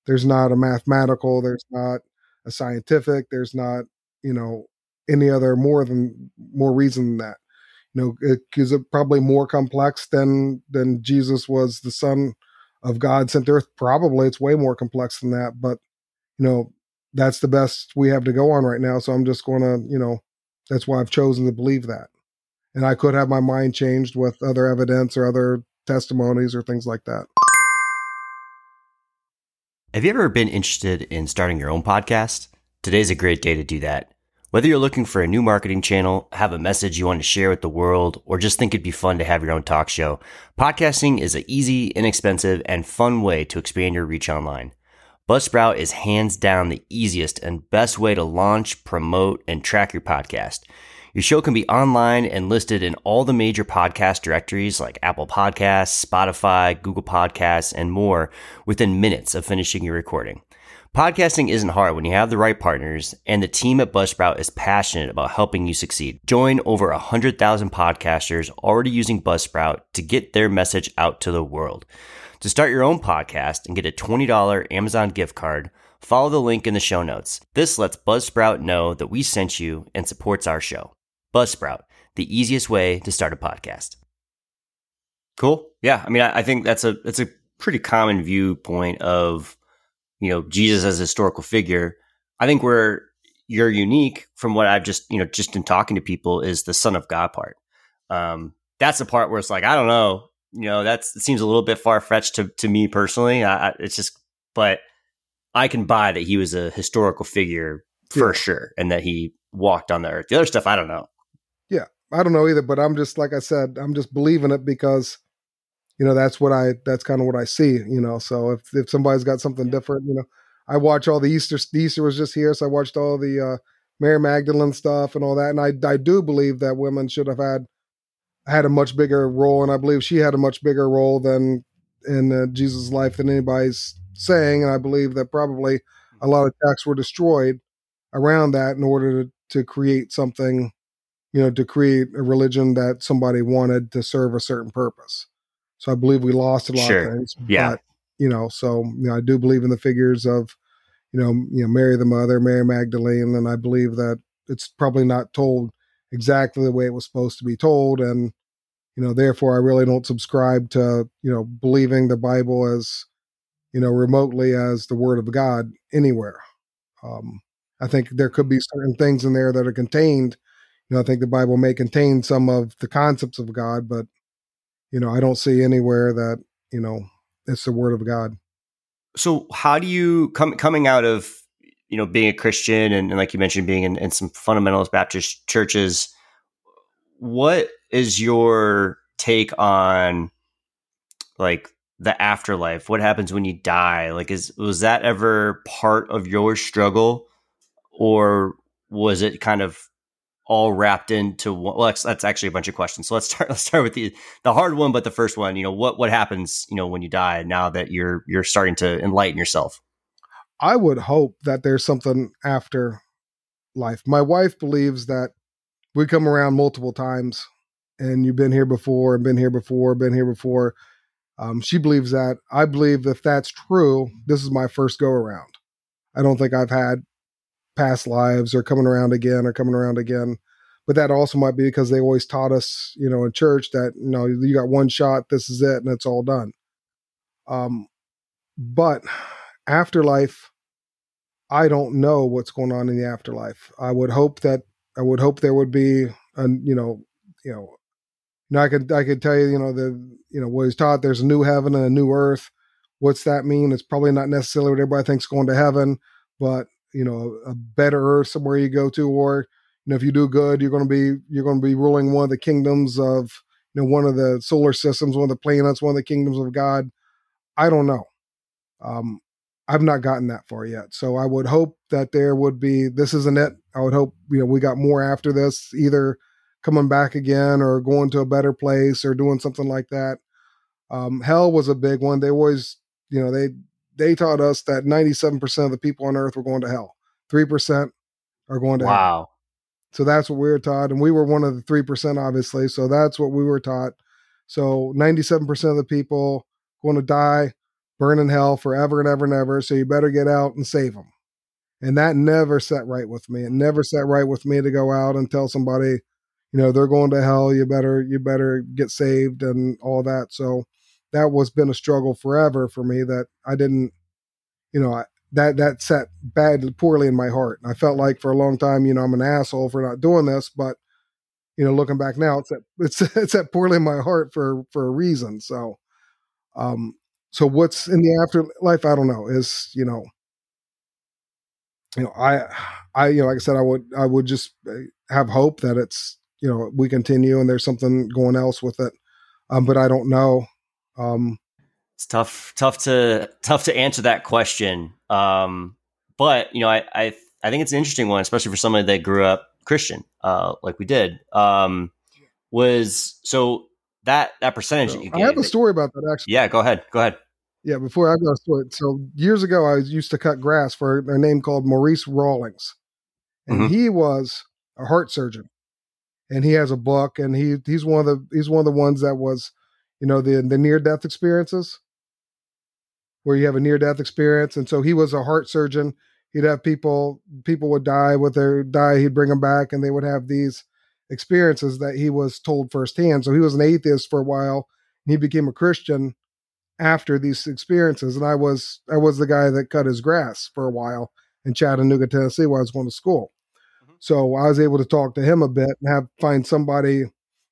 there's not a mathematical there's not a scientific there's not you know any other more than more reason than that you know, is it probably more complex than than Jesus was the Son of God sent to Earth? Probably, it's way more complex than that. But you know, that's the best we have to go on right now. So I'm just going to, you know, that's why I've chosen to believe that. And I could have my mind changed with other evidence or other testimonies or things like that. Have you ever been interested in starting your own podcast? Today's a great day to do that. Whether you're looking for a new marketing channel, have a message you want to share with the world, or just think it'd be fun to have your own talk show, podcasting is an easy, inexpensive, and fun way to expand your reach online. Buzzsprout is hands down the easiest and best way to launch, promote, and track your podcast. Your show can be online and listed in all the major podcast directories like Apple Podcasts, Spotify, Google Podcasts, and more within minutes of finishing your recording. Podcasting isn't hard when you have the right partners, and the team at Buzzsprout is passionate about helping you succeed. Join over 100,000 podcasters already using Buzzsprout to get their message out to the world. To start your own podcast and get a $20 Amazon gift card, follow the link in the show notes. This lets Buzzsprout know that we sent you and supports our show. Buzzsprout, the easiest way to start a podcast. Cool. Yeah. I mean, I, I think that's a, that's a pretty common viewpoint of you know, Jesus as a historical figure. I think where you're unique from what I've just, you know, just in talking to people is the son of God part. Um, that's the part where it's like, I don't know, you know, that's, it seems a little bit far fetched to, to me personally. I, it's just, but I can buy that he was a historical figure for yeah. sure and that he walked on the earth. The other stuff, I don't know. Yeah. I don't know either, but I'm just, like I said, I'm just believing it because you know that's what i that's kind of what i see you know so if if somebody's got something different you know i watch all the easter the easter was just here so i watched all the uh mary magdalene stuff and all that and i i do believe that women should have had had a much bigger role and i believe she had a much bigger role than in uh, jesus life than anybody's saying and i believe that probably a lot of texts were destroyed around that in order to, to create something you know, to create a religion that somebody wanted to serve a certain purpose. So I believe we lost a lot sure. of things. Yeah. But, you know, so you know, I do believe in the figures of, you know, you know, Mary the mother, Mary Magdalene, and I believe that it's probably not told exactly the way it was supposed to be told, and you know, therefore, I really don't subscribe to you know believing the Bible as you know remotely as the Word of God anywhere. Um, I think there could be certain things in there that are contained. You know, I think the Bible may contain some of the concepts of God, but you know, I don't see anywhere that you know it's the Word of God. So, how do you come coming out of you know being a Christian and, and like you mentioned, being in, in some fundamentalist Baptist churches? What is your take on like the afterlife? What happens when you die? Like, is was that ever part of your struggle, or was it kind of all wrapped into one? Well, that's, that's actually a bunch of questions. So let's start. (laughs) Let's start with the the hard one, but the first one. You know, what what happens? You know, when you die? Now that you're you're starting to enlighten yourself. I would hope that there's something after life. My wife believes that we come around multiple times and you've been here before and been here before, been here before. Um, she believes that. I believe if that's true, this is my first go around. I don't think I've had past lives are coming around again or coming around again. But that also might be because they always taught us, you know, in church that, you know, you got one shot, this is it, and it's all done. Um, but afterlife, I don't know what's going on in the afterlife. I would hope that I would hope there would be, a, you know, you know, now I could I could tell you, you know, the you know what he's taught. There's a new heaven and a new earth. What's that mean? It's probably not necessarily what everybody thinks going to heaven, but you know, a better somewhere you go to, or you know, if you do good, you're going to be you're going to be ruling one of the kingdoms of you know one of the solar systems, one of the planets, one of the kingdoms of God. I don't know. Um, I've not gotten that far yet, so I would hope that there would be. This isn't it. I would hope you know we got more after this, either coming back again or going to a better place or doing something like that. Um, hell was a big one. They always, you know, they they taught us that 97% of the people on earth were going to hell. 3% are going to wow. hell. So that's what we were taught. And we were one of the 3%, obviously. So that's what we were taught. So 97% of the people going to die, burn in hell forever and ever and ever. So you better get out and save them. And that never set right with me. It never set right with me to go out and tell somebody, you know they're going to hell you better you better get saved and all that so that was been a struggle forever for me that i didn't you know I, that that set bad poorly in my heart. And i felt like for a long time you know i'm an asshole for not doing this but you know looking back now it's that (laughs) it's it's that poorly in my heart for for a reason. So um so what's in the afterlife? I don't know. Is you know you know i i you know like i said i would i would just uh, have hope that it's you know we continue and there's something going else with it. Um, but i don't know um, it's tough tough to tough to answer that question. Um, but you know I, I i think it's an interesting one especially for somebody that grew up christian uh, like we did. Um, was so that that percentage so, that i have a story about that actually. Yeah go ahead go ahead. Yeah before i go to it so years ago i used to cut grass for a name called maurice rawlings. And mm-hmm. he was a heart surgeon. And he has a book, and he he's one of the he's one of the ones that was, you know, the the near death experiences, where you have a near death experience, and so he was a heart surgeon. He'd have people people would die with their die. He'd bring them back, and they would have these experiences that he was told firsthand. So he was an atheist for a while, and he became a Christian after these experiences. And I was I was the guy that cut his grass for a while in Chattanooga, Tennessee, while I was going to school. Mm-hmm. So I was able to talk to him a bit and have find somebody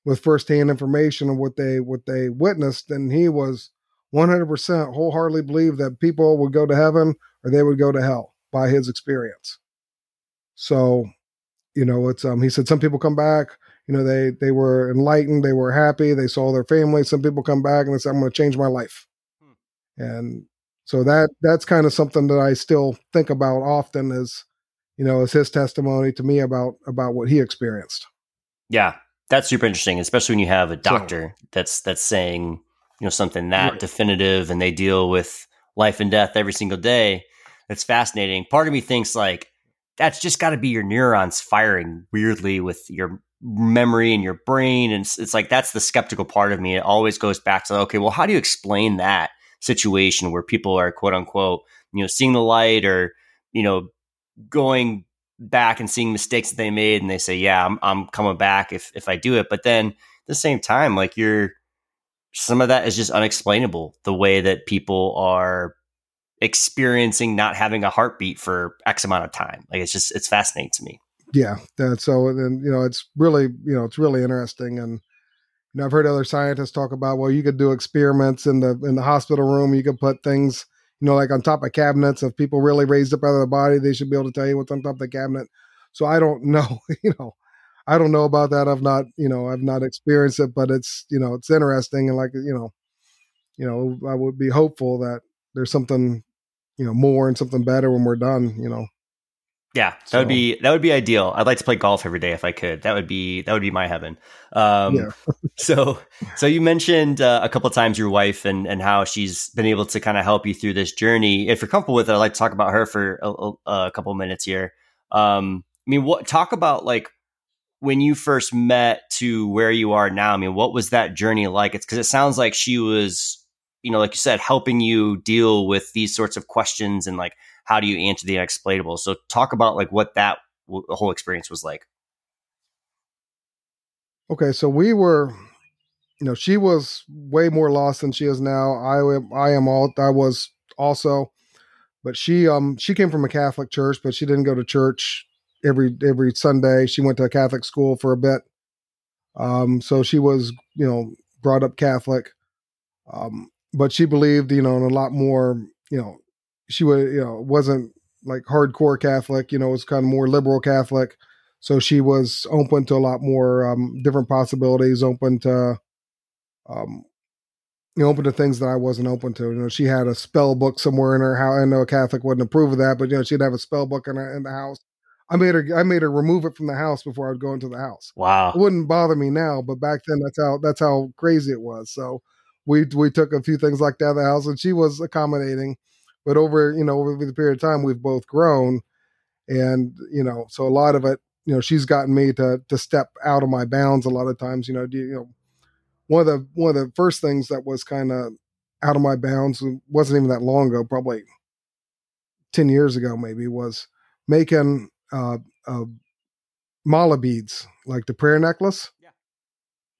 with firsthand information of what they what they witnessed, and he was 100% wholeheartedly believed that people would go to heaven or they would go to hell by his experience. So, you know, it's um he said some people come back, you know, they they were enlightened, they were happy, they saw their family. Some people come back and they say, I'm gonna change my life. Hmm. And so that that's kind of something that I still think about often is you know, is his testimony to me about about what he experienced. Yeah, that's super interesting, especially when you have a doctor so, that's that's saying you know something that right. definitive, and they deal with life and death every single day. That's fascinating. Part of me thinks like that's just got to be your neurons firing weirdly with your memory and your brain and it's, it's, like that's the skeptical part of me it always goes back to okay well how do you explain that situation where people are quote unquote you know seeing the light or you know going back and seeing mistakes that they made and they say yeah i'm, I'm coming back if if i do it. But then at the same time like you're some of that is just unexplainable the way that people are experiencing not having a heartbeat for x amount of time. Like it's just it's fascinating to me. Yeah so and you know it's really you know it's really interesting and you know i've heard other scientists talk about well you could do experiments in the in the hospital room you could put things you know like on top of cabinets if people really raised up out of the body they should be able to tell you what's on top of the cabinet. So i don't know (laughs) you know i don't know about that. I've not you know i've not experienced it but it's you know it's interesting and like you know you know i would be hopeful that there's something you know more and something better when we're done you know yeah, that so. would be that would be ideal. I'd like to play golf every day if I could. That would be that would be my heaven. Um, yeah. (laughs) so so you mentioned uh, a couple times your wife and and how she's been able to kind of help you through this journey. If you're comfortable with it, I'd like to talk about her for a, a couple minutes here. Um, I mean, what talk about like when you first met to where you are now. I mean, what was that journey like? It's because it sounds like she was, you know, like you said, helping you deal with these sorts of questions and like how do you answer the unexplainable? So talk about like what that w- whole experience was like. Okay, so we were, you know, she was way more lost than she is now. I I am all, I was also, but she, um, she came from a Catholic church, but she didn't go to church every every Sunday. She went to a Catholic school for a bit, um, so she was, you know, brought up Catholic, um, but she believed, you know, in a lot more, you know, she was you know wasn't like hardcore Catholic, you know, was kind of more liberal Catholic. So she was open to a lot more um, different possibilities, open to, um, you know, open to things that I wasn't open to. You know, she had a spell book somewhere in her house. I know a Catholic wouldn't approve of that, but you know, she'd have a spell book in, her, in the house. I made her, I made her remove it from the house before I would go into the house. Wow, it wouldn't bother me now, but back then that's how that's how crazy it was. So we we took a few things like that out of the house, and she was accommodating but over you know over the period of time we've both grown and you know so a lot of it you know she's gotten me to to step out of my bounds a lot of times you know do you know one of the one of the first things that was kind of out of my bounds wasn't even that long ago probably 10 years ago maybe was making uh, uh mala beads like the prayer necklace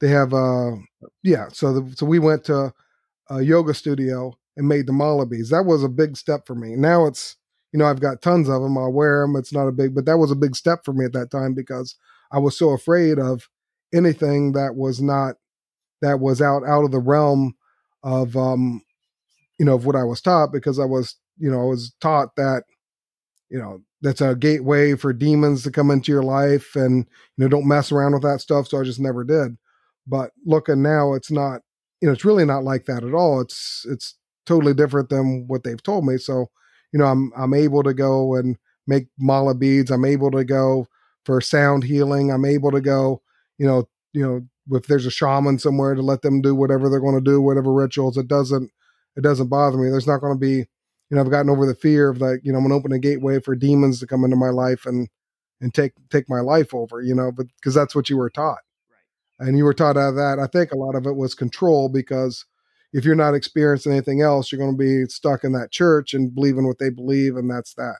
they have uh yeah so the, so we went to a yoga studio and made the mala. That was a big step for me. Now it's, you know, I've got tons of them. I'll wear them. It's not a big, but that was a big step for me at that time because I was so afraid of anything that was not, that was out, out of the realm of, um, you know, of what I was taught because I was, you know, I was taught that, you know, that's a gateway for demons to come into your life and, you know, don't mess around with that stuff. So I just never did. But looking now, it's not, you know, it's really not like that at all. It's, it's totally different than what they've told me. So, you know, I'm I'm able to go and make mala beads. I'm able to go for sound healing. I'm able to go, you know, you know, if there's a shaman somewhere to let them do whatever they're going to do, whatever rituals. It doesn't it doesn't bother me. There's not going to be, you know, I've gotten over the fear of like, you know, I'm going to open a gateway for demons to come into my life and and take take my life over, you know, but because that's what you were taught. And you were taught out of that. I think a lot of it was control because if you're not experiencing anything else, you're going to be stuck in that church and believing what they believe, and that's that.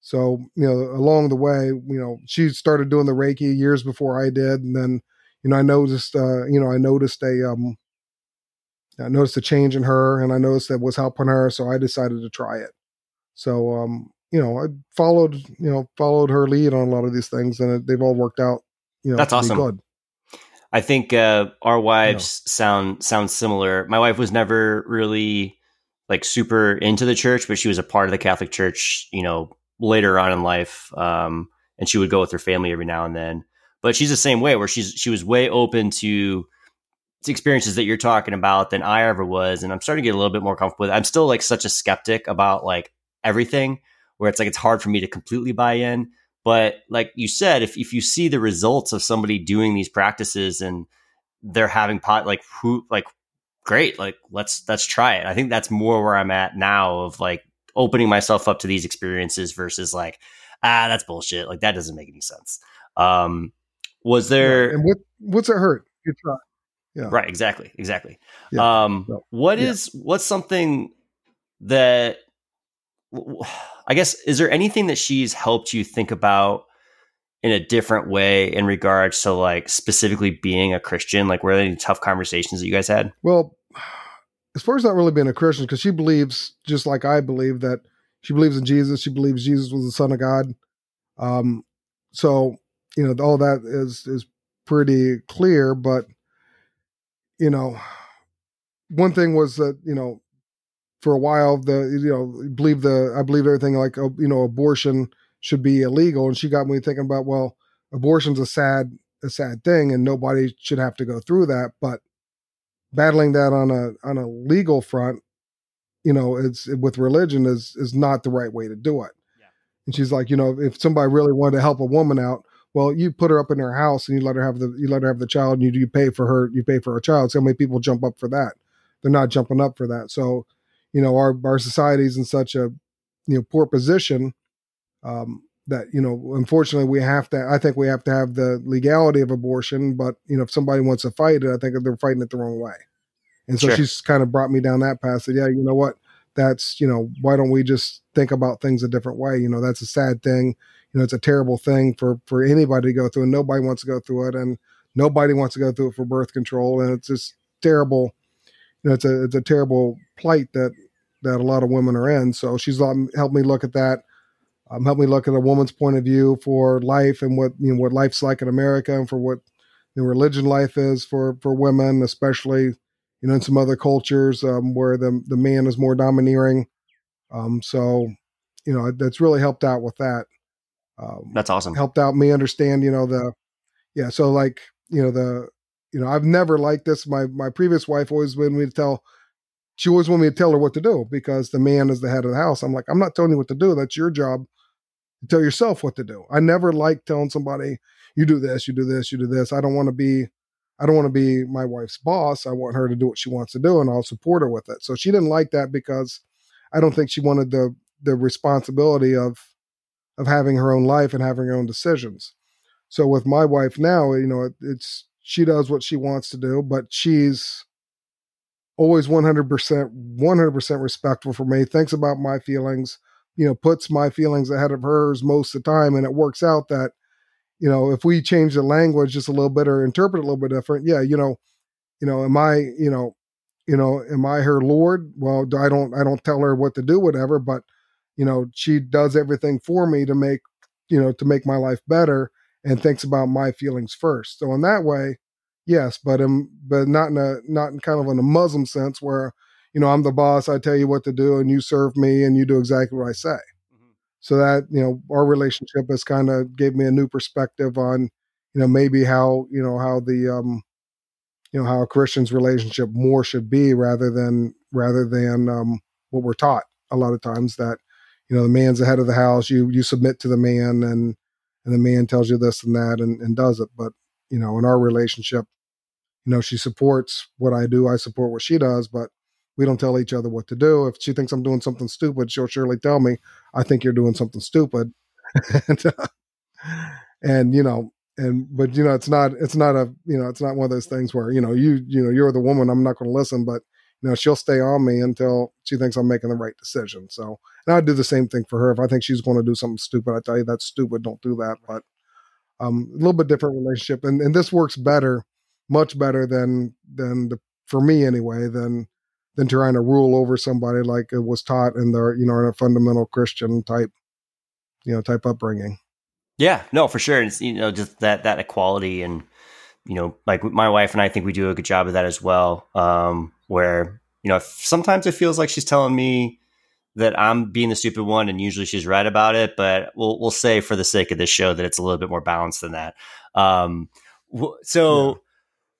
So, you know, along the way, you know, she started doing the Reiki years before I did, and then, you know, I noticed, uh, you know, I noticed a, um, I noticed a change in her, and I noticed that was helping her, so I decided to try it. So, um, you know, I followed, you know, followed her lead on a lot of these things, and it, they've all worked out. You know, that's awesome. Good. I think uh, our wives no. sound sound similar. My wife was never really like super into the church, but she was a part of the Catholic Church. You know, later on in life, um, and she would go with her family every now and then. But she's the same way, where she's she was way open to experiences that you're talking about than I ever was, and I'm starting to get a little bit more comfortable with. It. I'm still like such a skeptic about like everything, where it's like it's hard for me to completely buy in. But like you said, if, if you see the results of somebody doing these practices and they're having pot like who like great, like let's let's try it. I think that's more where I'm at now of like opening myself up to these experiences versus like, ah, that's bullshit. Like that doesn't make any sense. Um was there? Yeah. And what what's it hurt? You try. Yeah. Right. Exactly. Exactly. Yeah. Um, so, what is what's something that I guess is there anything that she's helped you think about in a different way in regards to like specifically being a Christian? Like, were there any tough conversations that you guys had? Well, as far as not really being a Christian, because she believes just like I believe that she believes in Jesus. She believes Jesus was the Son of God. Um, so you know all that is is pretty clear. But you know, one thing was that you know for a while the you know believe the I believe everything like uh, you know abortion should be illegal, and she got me thinking about well, abortion's a sad a sad thing, and nobody should have to go through that, but battling that on a on a legal front, you know, it's with religion is is not the right way to do it. Yeah. And she's like, you know, if somebody really wanted to help a woman out, well, you put her up in her house and you let her have the you let her have the child, and you you pay for her, you pay for her child. So how many people jump up for that? They're not jumping up for that. So, you know, our our society's in such a you know poor position um, that you know unfortunately we have to i think we have to have the legality of abortion but you know if somebody wants to fight it i think they're fighting it the wrong way. And so sure. she's kind of brought me down that path said yeah you know what? That's you know why don't we just think about things a different way? You know that's a sad thing. You know it's a terrible thing for for anybody to go through and nobody wants to go through it and nobody wants to go through it for birth control and it's just terrible you know it's a it's a terrible plight that that a lot of women are in so she's um, helped me look at that um, help me look at a woman's point of view for life and what you know what life's like in America and for what the religion life is for for women, especially you know in some other cultures um, where the the man is more domineering. Um, so you know that's really helped out with that. Um, that's awesome. Helped out me understand you know the yeah. So like you know the you know I've never liked this. My my previous wife always wanted me to tell she always wanted me to tell her what to do because the man is the head of the house. I'm like, I'm not telling you what to do. That's your job tell yourself what to do. I never like telling somebody, you do this, you do this, you do this. I don't want to be I don't want to be my wife's boss. I want her to do what she wants to do and I'll support her with it. So she didn't like that because I don't think she wanted the the responsibility of of having her own life and having her own decisions. So with my wife now, you know, it, it's she does what she wants to do, but she's always 100% 100% respectful for me, thinks about my feelings, you know puts my feelings ahead of hers most of the time and it works out that you know if we change the language just a little bit or interpret it a little bit different yeah you know you know am i you know you know am i her lord? Well i don't i don't tell her what to do whatever but you know she does everything for me to make you know to make my life better and thinks about my feelings first so in that way yes but um but not in a not in kind of in a muslim sense where you know, I'm the boss. I tell you what to do, and you serve me, and you do exactly what I say. Mm-hmm. So that you know, our relationship has kind of gave me a new perspective on, you know, maybe how you know how the um, you know how a Christian's relationship more should be rather than rather than um, what we're taught a lot of times that you know the man's the head of the house. You you submit to the man, and and the man tells you this and that and, and does it. But you know, in our relationship, you know, she supports what I do. I support what she does, but we don't tell each other what to do. If she thinks I'm doing something stupid, she'll surely tell me, I think you're doing something stupid. (laughs) and, uh, and, you know, and, but, you know, it's not, it's not a, you know, it's not one of those things where, you know, you, you know, you're the woman, I'm not going to listen, but, you know, she'll stay on me until she thinks I'm making the right decision. So, and I'd do the same thing for her. If I think she's going to do something stupid, I tell you that's stupid. Don't do that. But, um, a little bit different relationship. And, and this works better, much better than, than the, for me anyway, than, than trying to rule over somebody like it was taught in the you know in a fundamental Christian type you know type upbringing. Yeah, no, for sure. It's you know just that that equality and you know like my wife and I think we do a good job of that as well. Um, where you know sometimes it feels like she's telling me that I'm being the stupid one, and usually she's right about it. But we'll we'll say for the sake of this show that it's a little bit more balanced than that. Um, so yeah.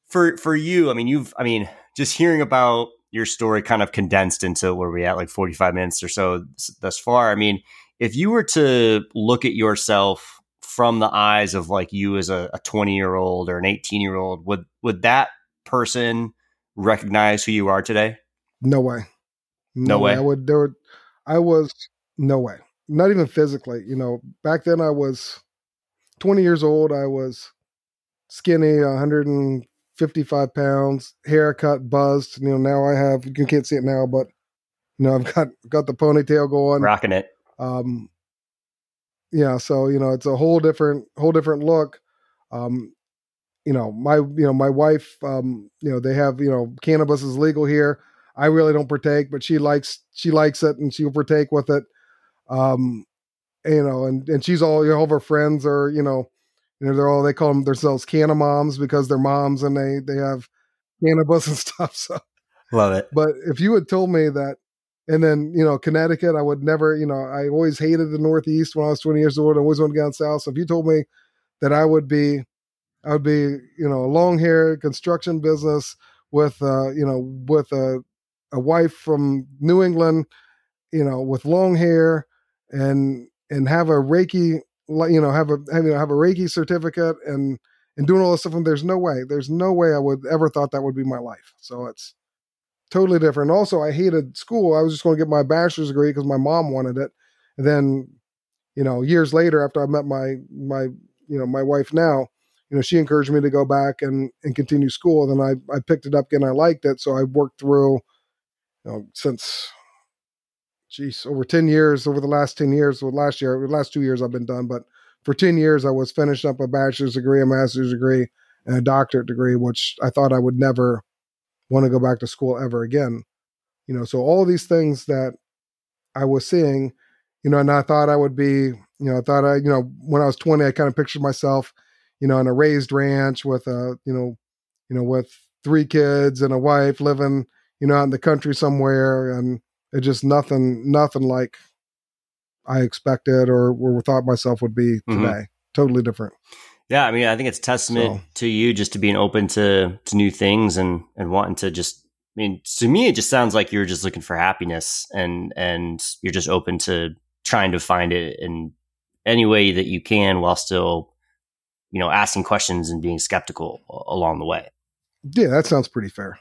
for for you, I mean, you've I mean, just hearing about your story kind of condensed into where we at like 45 minutes or so thus far. I mean, if you were to look at yourself from the eyes of like you as a 20 year old or an 18 year old, would would that person recognize who you are today? No way. No, no way. way. I would there would I was no way. Not even physically. You know, back then I was 20 years old. I was skinny, 155 pounds, haircut, buzzed. You know, now I have you can't see it now, but you know, (laughs) I've got got the ponytail going, rocking it. Um, yeah, so you know, it's a whole different whole different look. Um, you know, my you know my wife, um, you know, they have you know cannabis is legal here. I really don't partake, but she likes she likes it and she'll partake with it. Um, you know, and and she's all you know, all of her friends are you know, you know they're all they call them themselves canna moms because they're moms and they they have cannabis and stuff. So love it. But if you had told me that, and then you know Connecticut, I would never you know I always hated the Northeast when I was twenty years old. I always wanted to down south. So if you told me that I would be I would be you know a long hair construction business with uh you know with a a wife from New England, you know, with long hair and and have a Reiki, you know, have a have, you know, have a Reiki certificate and and doing all this stuff. And there's no way, there's no way I would ever thought that would be my life. So it's totally different. Also, I hated school. I was just going to get my bachelor's degree because my mom wanted it. And then, you know, years later, after I met my my you know my wife now, you know, she encouraged me to go back and and continue school. Then I I picked it up again. I liked it, so I worked through you know, since geez, over 10 years, over the last 10 years, well, last year, the last two years I've been done, but for 10 years I was finished up a bachelor's degree, a master's degree, and a doctorate degree, which I thought I would never want to go back to school ever again. You know, so all these things that I was seeing, you know, and I thought I would be, you know, I thought I, you know, when I was 20, I kind of pictured myself, you know, in a raised ranch with a, you know, you know, with three kids and a wife living, you know, out in the country somewhere, and it just nothing, nothing like I expected or, or thought myself would be mm-hmm. today. Mm-hmm. Totally different. Yeah, I mean, I think it's testament so. to you just to being open to to new things and and wanting to just. I mean, to me, it just sounds like you're just looking for happiness and and you're just open to trying to find it in any way that you can while still, you know, asking questions and being skeptical along the way. Yeah, that sounds pretty fair.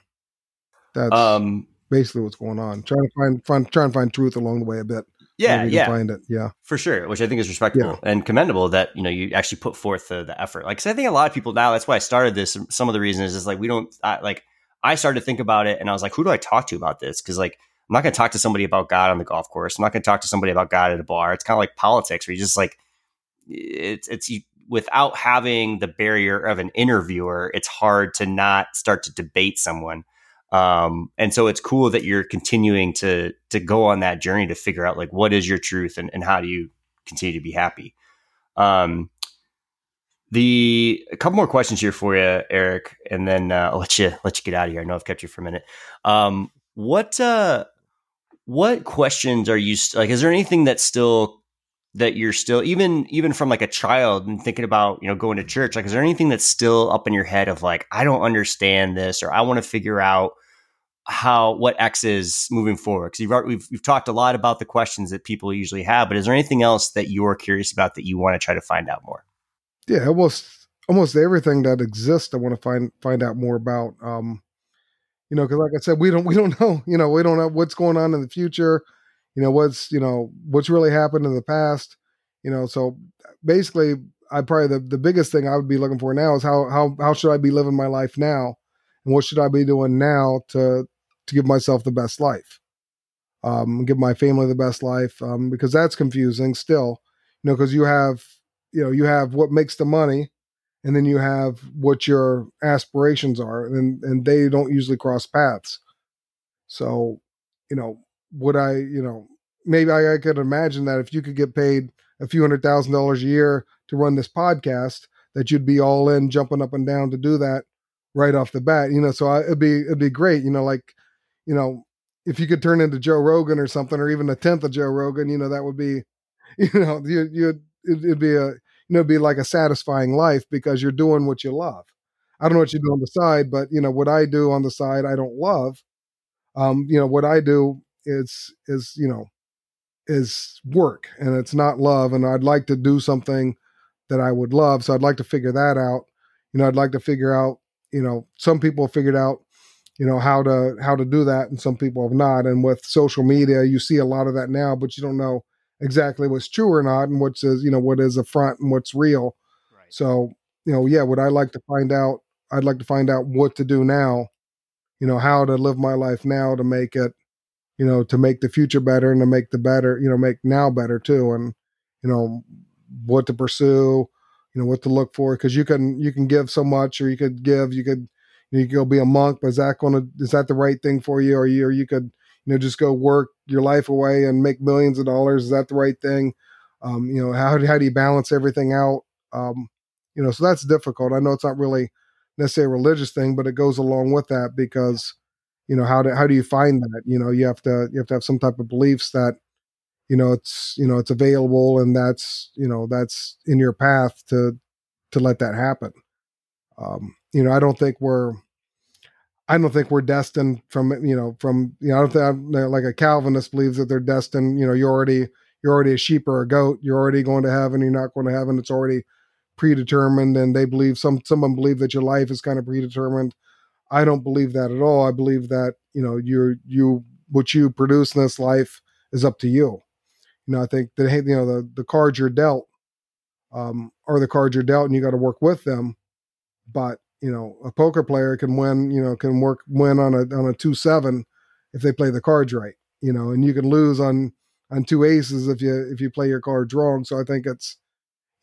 That's um, basically what's going on. Trying to find, find trying to find truth along the way a bit. Yeah, yeah, find it. Yeah, for sure. Which I think is respectable yeah. and commendable that you know you actually put forth the, the effort. Like, cause I think a lot of people now. That's why I started this. Some of the reasons is like we don't I, like. I started to think about it, and I was like, who do I talk to about this? Because like I'm not going to talk to somebody about God on the golf course. I'm not going to talk to somebody about God at a bar. It's kind of like politics, where you just like it's it's you, without having the barrier of an interviewer, it's hard to not start to debate someone. Um, and so it's cool that you're continuing to to go on that journey to figure out like what is your truth and, and how do you continue to be happy. Um, the a couple more questions here for you, Erich, and then uh, I'll let you let you get out of here. I know I've kept you for a minute. Um, what uh, what questions are you st- like? Is there anything that's still that you're still even even from like a child and thinking about you know going to church like is there anything that's still up in your head of like i don't understand this or i want to figure out how what x is moving forward? Because we've, we've talked a lot about the questions that people usually have but is there anything else that you're curious about that you want to try to find out more? Yeah almost almost everything that exists i want to find find out more about um you know because like i said we don't we don't (laughs) know you know we don't know what's going on in the future you know what's you know what's really happened in the past you know so basically i probably the, the biggest thing i would be looking for now is how how how should i be living my life now? And what should i be doing now to to give myself the best life? Um give my family the best life um because that's confusing still you know because you have you know you have what makes the money and then you have what your aspirations are and and they don't usually cross paths. So you know would I, you know, maybe I, I could imagine that if you could get paid a few hundred thousand dollars a year to run this podcast, that you'd be all in, jumping up and down to do that right off the bat. You know, so I, it'd be it'd be great. You know, like, you know, if you could turn into Joe Rogan or something, or even a tenth of Joe Rogan, you know, that would be, (laughs) you know, you you it'd be a you know, be like a satisfying life because you're doing what you love. I don't know what you do on the side, but you know what I do on the side, I don't love. Um, you know what I do is is you know is work and it's not love and i'd like to do something that i would love so i'd like to figure that out you know i'd like to figure out you know some people figured out you know how to how to do that and some people have not and with social media you see a lot of that now but you don't know exactly what's true or not and what's you know what is a front and what's real right. so you know, yeah, would I like to find out? I'd like to find out what to do now, you know, how to live my life now to make it, you know, to make the future better and to make the better, you know, make now better too. And, you know, what to pursue, you know, what to look for. Cause you can, you can give so much or you could give, you could, you, could go be a monk, but is that going to, is that the right thing for you? Or you, or you could, you know, just go work your life away and make millions of dollars. Is that the right thing? Um, you know, how, how do you balance everything out? Um, you know, so that's difficult. I know it's not really necessarily a religious thing, but it goes along with that because, you know, how do, how do you find that? You know, you have to, you have to have some type of beliefs that, you know, it's, you know, it's available and that's, you know, that's in your path to, to let that happen. Um, you know, I don't think we're, I don't think we're destined from you know from you know I don't think I'm, like a Calvinist believes that they're destined. You know, you're already you're already a sheep or a goat. You're already going to heaven. You're not going to heaven. It's already predetermined. And they believe some someone believe that your life is kind of predetermined. I don't believe that at all. I believe that you know you you what you produce in this life is up to you. You know, I think that you know the the cards you're dealt um, are the cards you're dealt, and you got to work with them. But you know, a poker player can win, you know, can work win on a on a two seven if they play the cards right, you know, and you can lose on on two aces if you if you play your cards wrong. So I think it's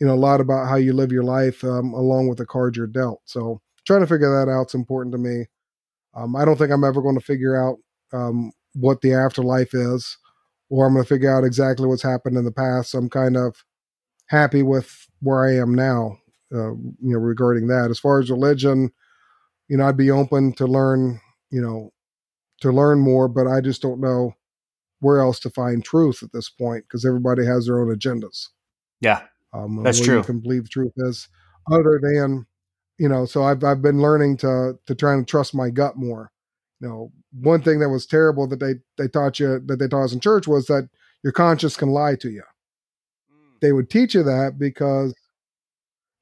you know a lot about how you live your life um, along with the cards you're dealt. So trying to figure that out is important to me. Um, I don't think I'm ever going to figure out um, what the afterlife is, or I'm going to figure out exactly what's happened in the past. So I'm kind of happy with where I am now uh, you know, regarding that. As far as religion, you know, I'd be open to learn, you know, to learn more, but I just don't know where else to find truth at this point because everybody has their own agendas. Yeah, um, that's true. You can believe truth is other than, you know. So I've I've been learning to to try and trust my gut more. You know, one thing that was terrible that they they taught you that they taught us in church was that your conscience can lie to you. Mm. They would teach you that because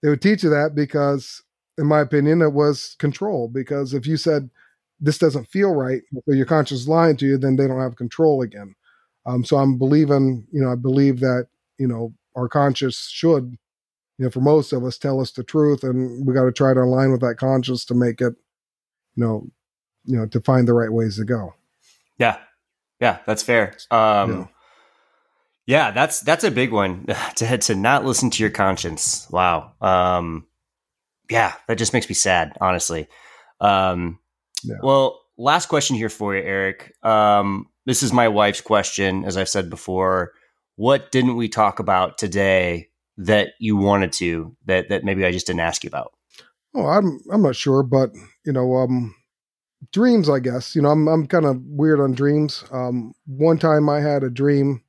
they would teach you that because, in my opinion, it was control. Because if you said this doesn't feel right, so your conscience is lying to you, then they don't have control again. Um, so I'm believing, you know, I believe that you know our conscience should, you know, for most of us, tell us the truth, and we got to try to align with that conscience to make it, you know, you know, to find the right ways to go. Yeah, yeah, that's fair. Um, yeah. Yeah, that's that's a big one (laughs) to to not listen to your conscience. Wow. Um, yeah, that just makes me sad, honestly. Um, yeah. Well, last question here for you, Erich. Um, this is my wife's question, as I've said before. What didn't we talk about today that you wanted to that that maybe I just didn't ask you about? Oh, I'm I'm not sure, but you know, um, dreams. I guess you know, I'm I'm kind of weird on dreams. Um, one time I had a dream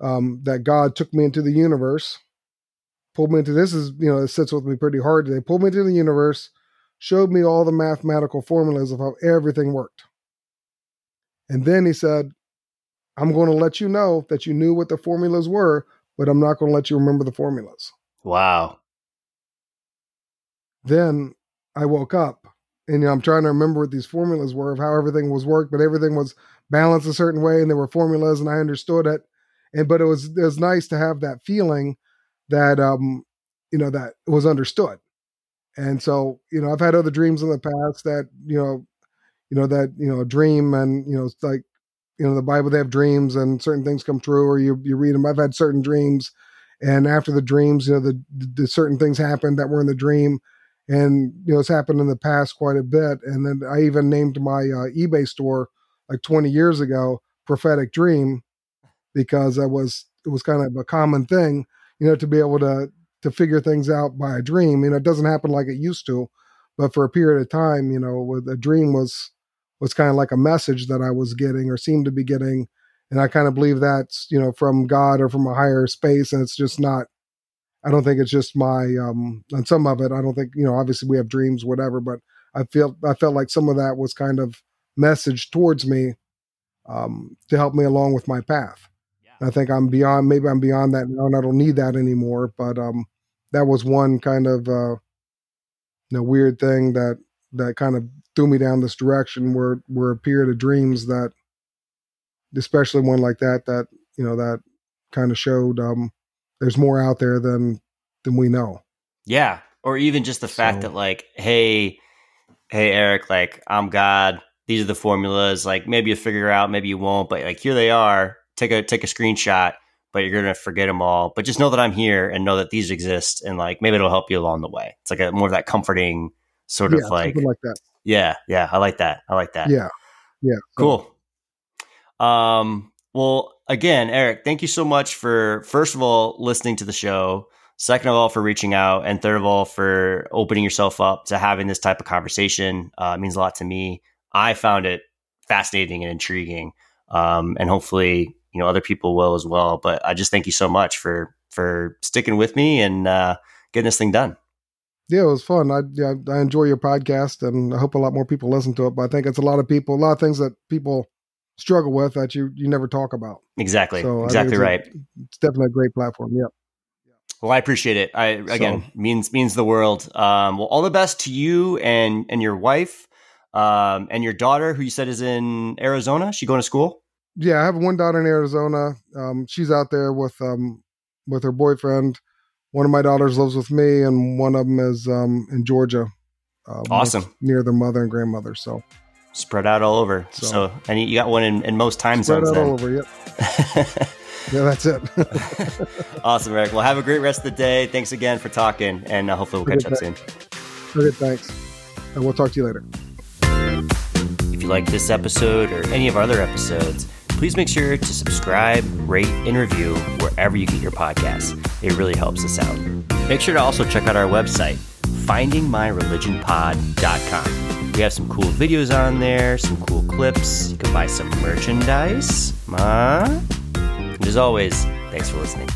um, that God took me into the universe, pulled me into this is you know it sits with me pretty hard today. Pulled me into the universe, showed me all the mathematical formulas of how everything worked, and then he said, "I'm going to let you know that you knew what the formulas were, but I'm not going to let you remember the formulas." Wow. Then I woke up and you know, I'm trying to remember what these formulas were of how everything was worked, but everything was balanced a certain way and there were formulas and I understood it and but it was it was nice to have that feeling that um you know that was understood and so you know i've had other dreams in the past that you know you know that you know a dream and you know it's like you know the bible they have dreams and certain things come true or you you read them i've had certain dreams and after the dreams you know the, the certain things happened that were in the dream and you know it's happened in the past quite a bit and then i even named my uh, ebay store like 20 years ago prophetic dream because that was it was kind of a common thing, you know, to be able to to figure things out by a dream. You know, it doesn't happen like it used to, but for a period of time, you know, with a dream was was kind of like a message that I was getting or seemed to be getting, and I kind of believe that's you know from God or from a higher space, and it's just not. I don't think it's just my um and some of it. I don't think you know. Obviously, we have dreams, whatever, but I feel I felt like some of that was kind of message towards me um, to help me along with my path. I think I'm beyond. Maybe I'm beyond that now, and I don't need that anymore. But um, that was one kind of uh, you know weird thing that that kind of threw me down this direction where where a period of dreams that, especially one like that, that you know that kind of showed um, there's more out there than than we know. Yeah, or even just the fact So- that like, hey, hey Erich, like I'm God. These are the formulas. Like maybe you figure out, maybe you won't, but like here they are. Take a take a screenshot, but you're gonna forget them all. But just know that I'm here and know that these exist, and like maybe it'll help you along the way. It's like a more of that comforting sort yeah, of like, like that. Yeah, yeah. I like that. I like that. Yeah, yeah. So, Cool. Um, well, again, Erich, thank you so much for first of all listening to the show, second of all for reaching out, and third of all for opening yourself up to having this type of conversation. Uh, it means a lot to me. I found it fascinating and intriguing, um, and hopefully, you know, other people will as well. But I just thank you so much for for sticking with me and uh, getting this thing done. Yeah, it was fun. I yeah, I enjoy your podcast, and I hope a lot more people listen to it. But I think it's a lot of people, a lot of things that people struggle with that you you never talk about. Exactly. So exactly it's a- right. It's definitely a great platform. Yeah. Well, I appreciate it. I again means means the world. Um, well, all the best to you and and your wife, um, and your daughter, who you said is in Arizona. She going to school? Yeah, I have one daughter in Arizona. Um, she's out there with um with her boyfriend. One of my daughters lives with me, and one of them is um in Georgia. Uh, Awesome. near their mother and grandmother. So Spread out all over. So, So- and you got one in, in most time spread zones. out Then. all over. Yep. (laughs) Yeah, that's it. (laughs) awesome, Erich. Well, have a great rest of the day. Thanks again for talking, and uh, hopefully we'll catch up soon. okay, thanks. And we'll talk to you later. If you like this episode or any of our other episodes, please make sure to subscribe, rate, and review wherever you get your podcasts. It really helps us out. Make sure to also check out our website, findingmyreligionpod.com. We have some cool videos on there, some cool clips. You can buy some merchandise. Uh, and as always, thanks for listening.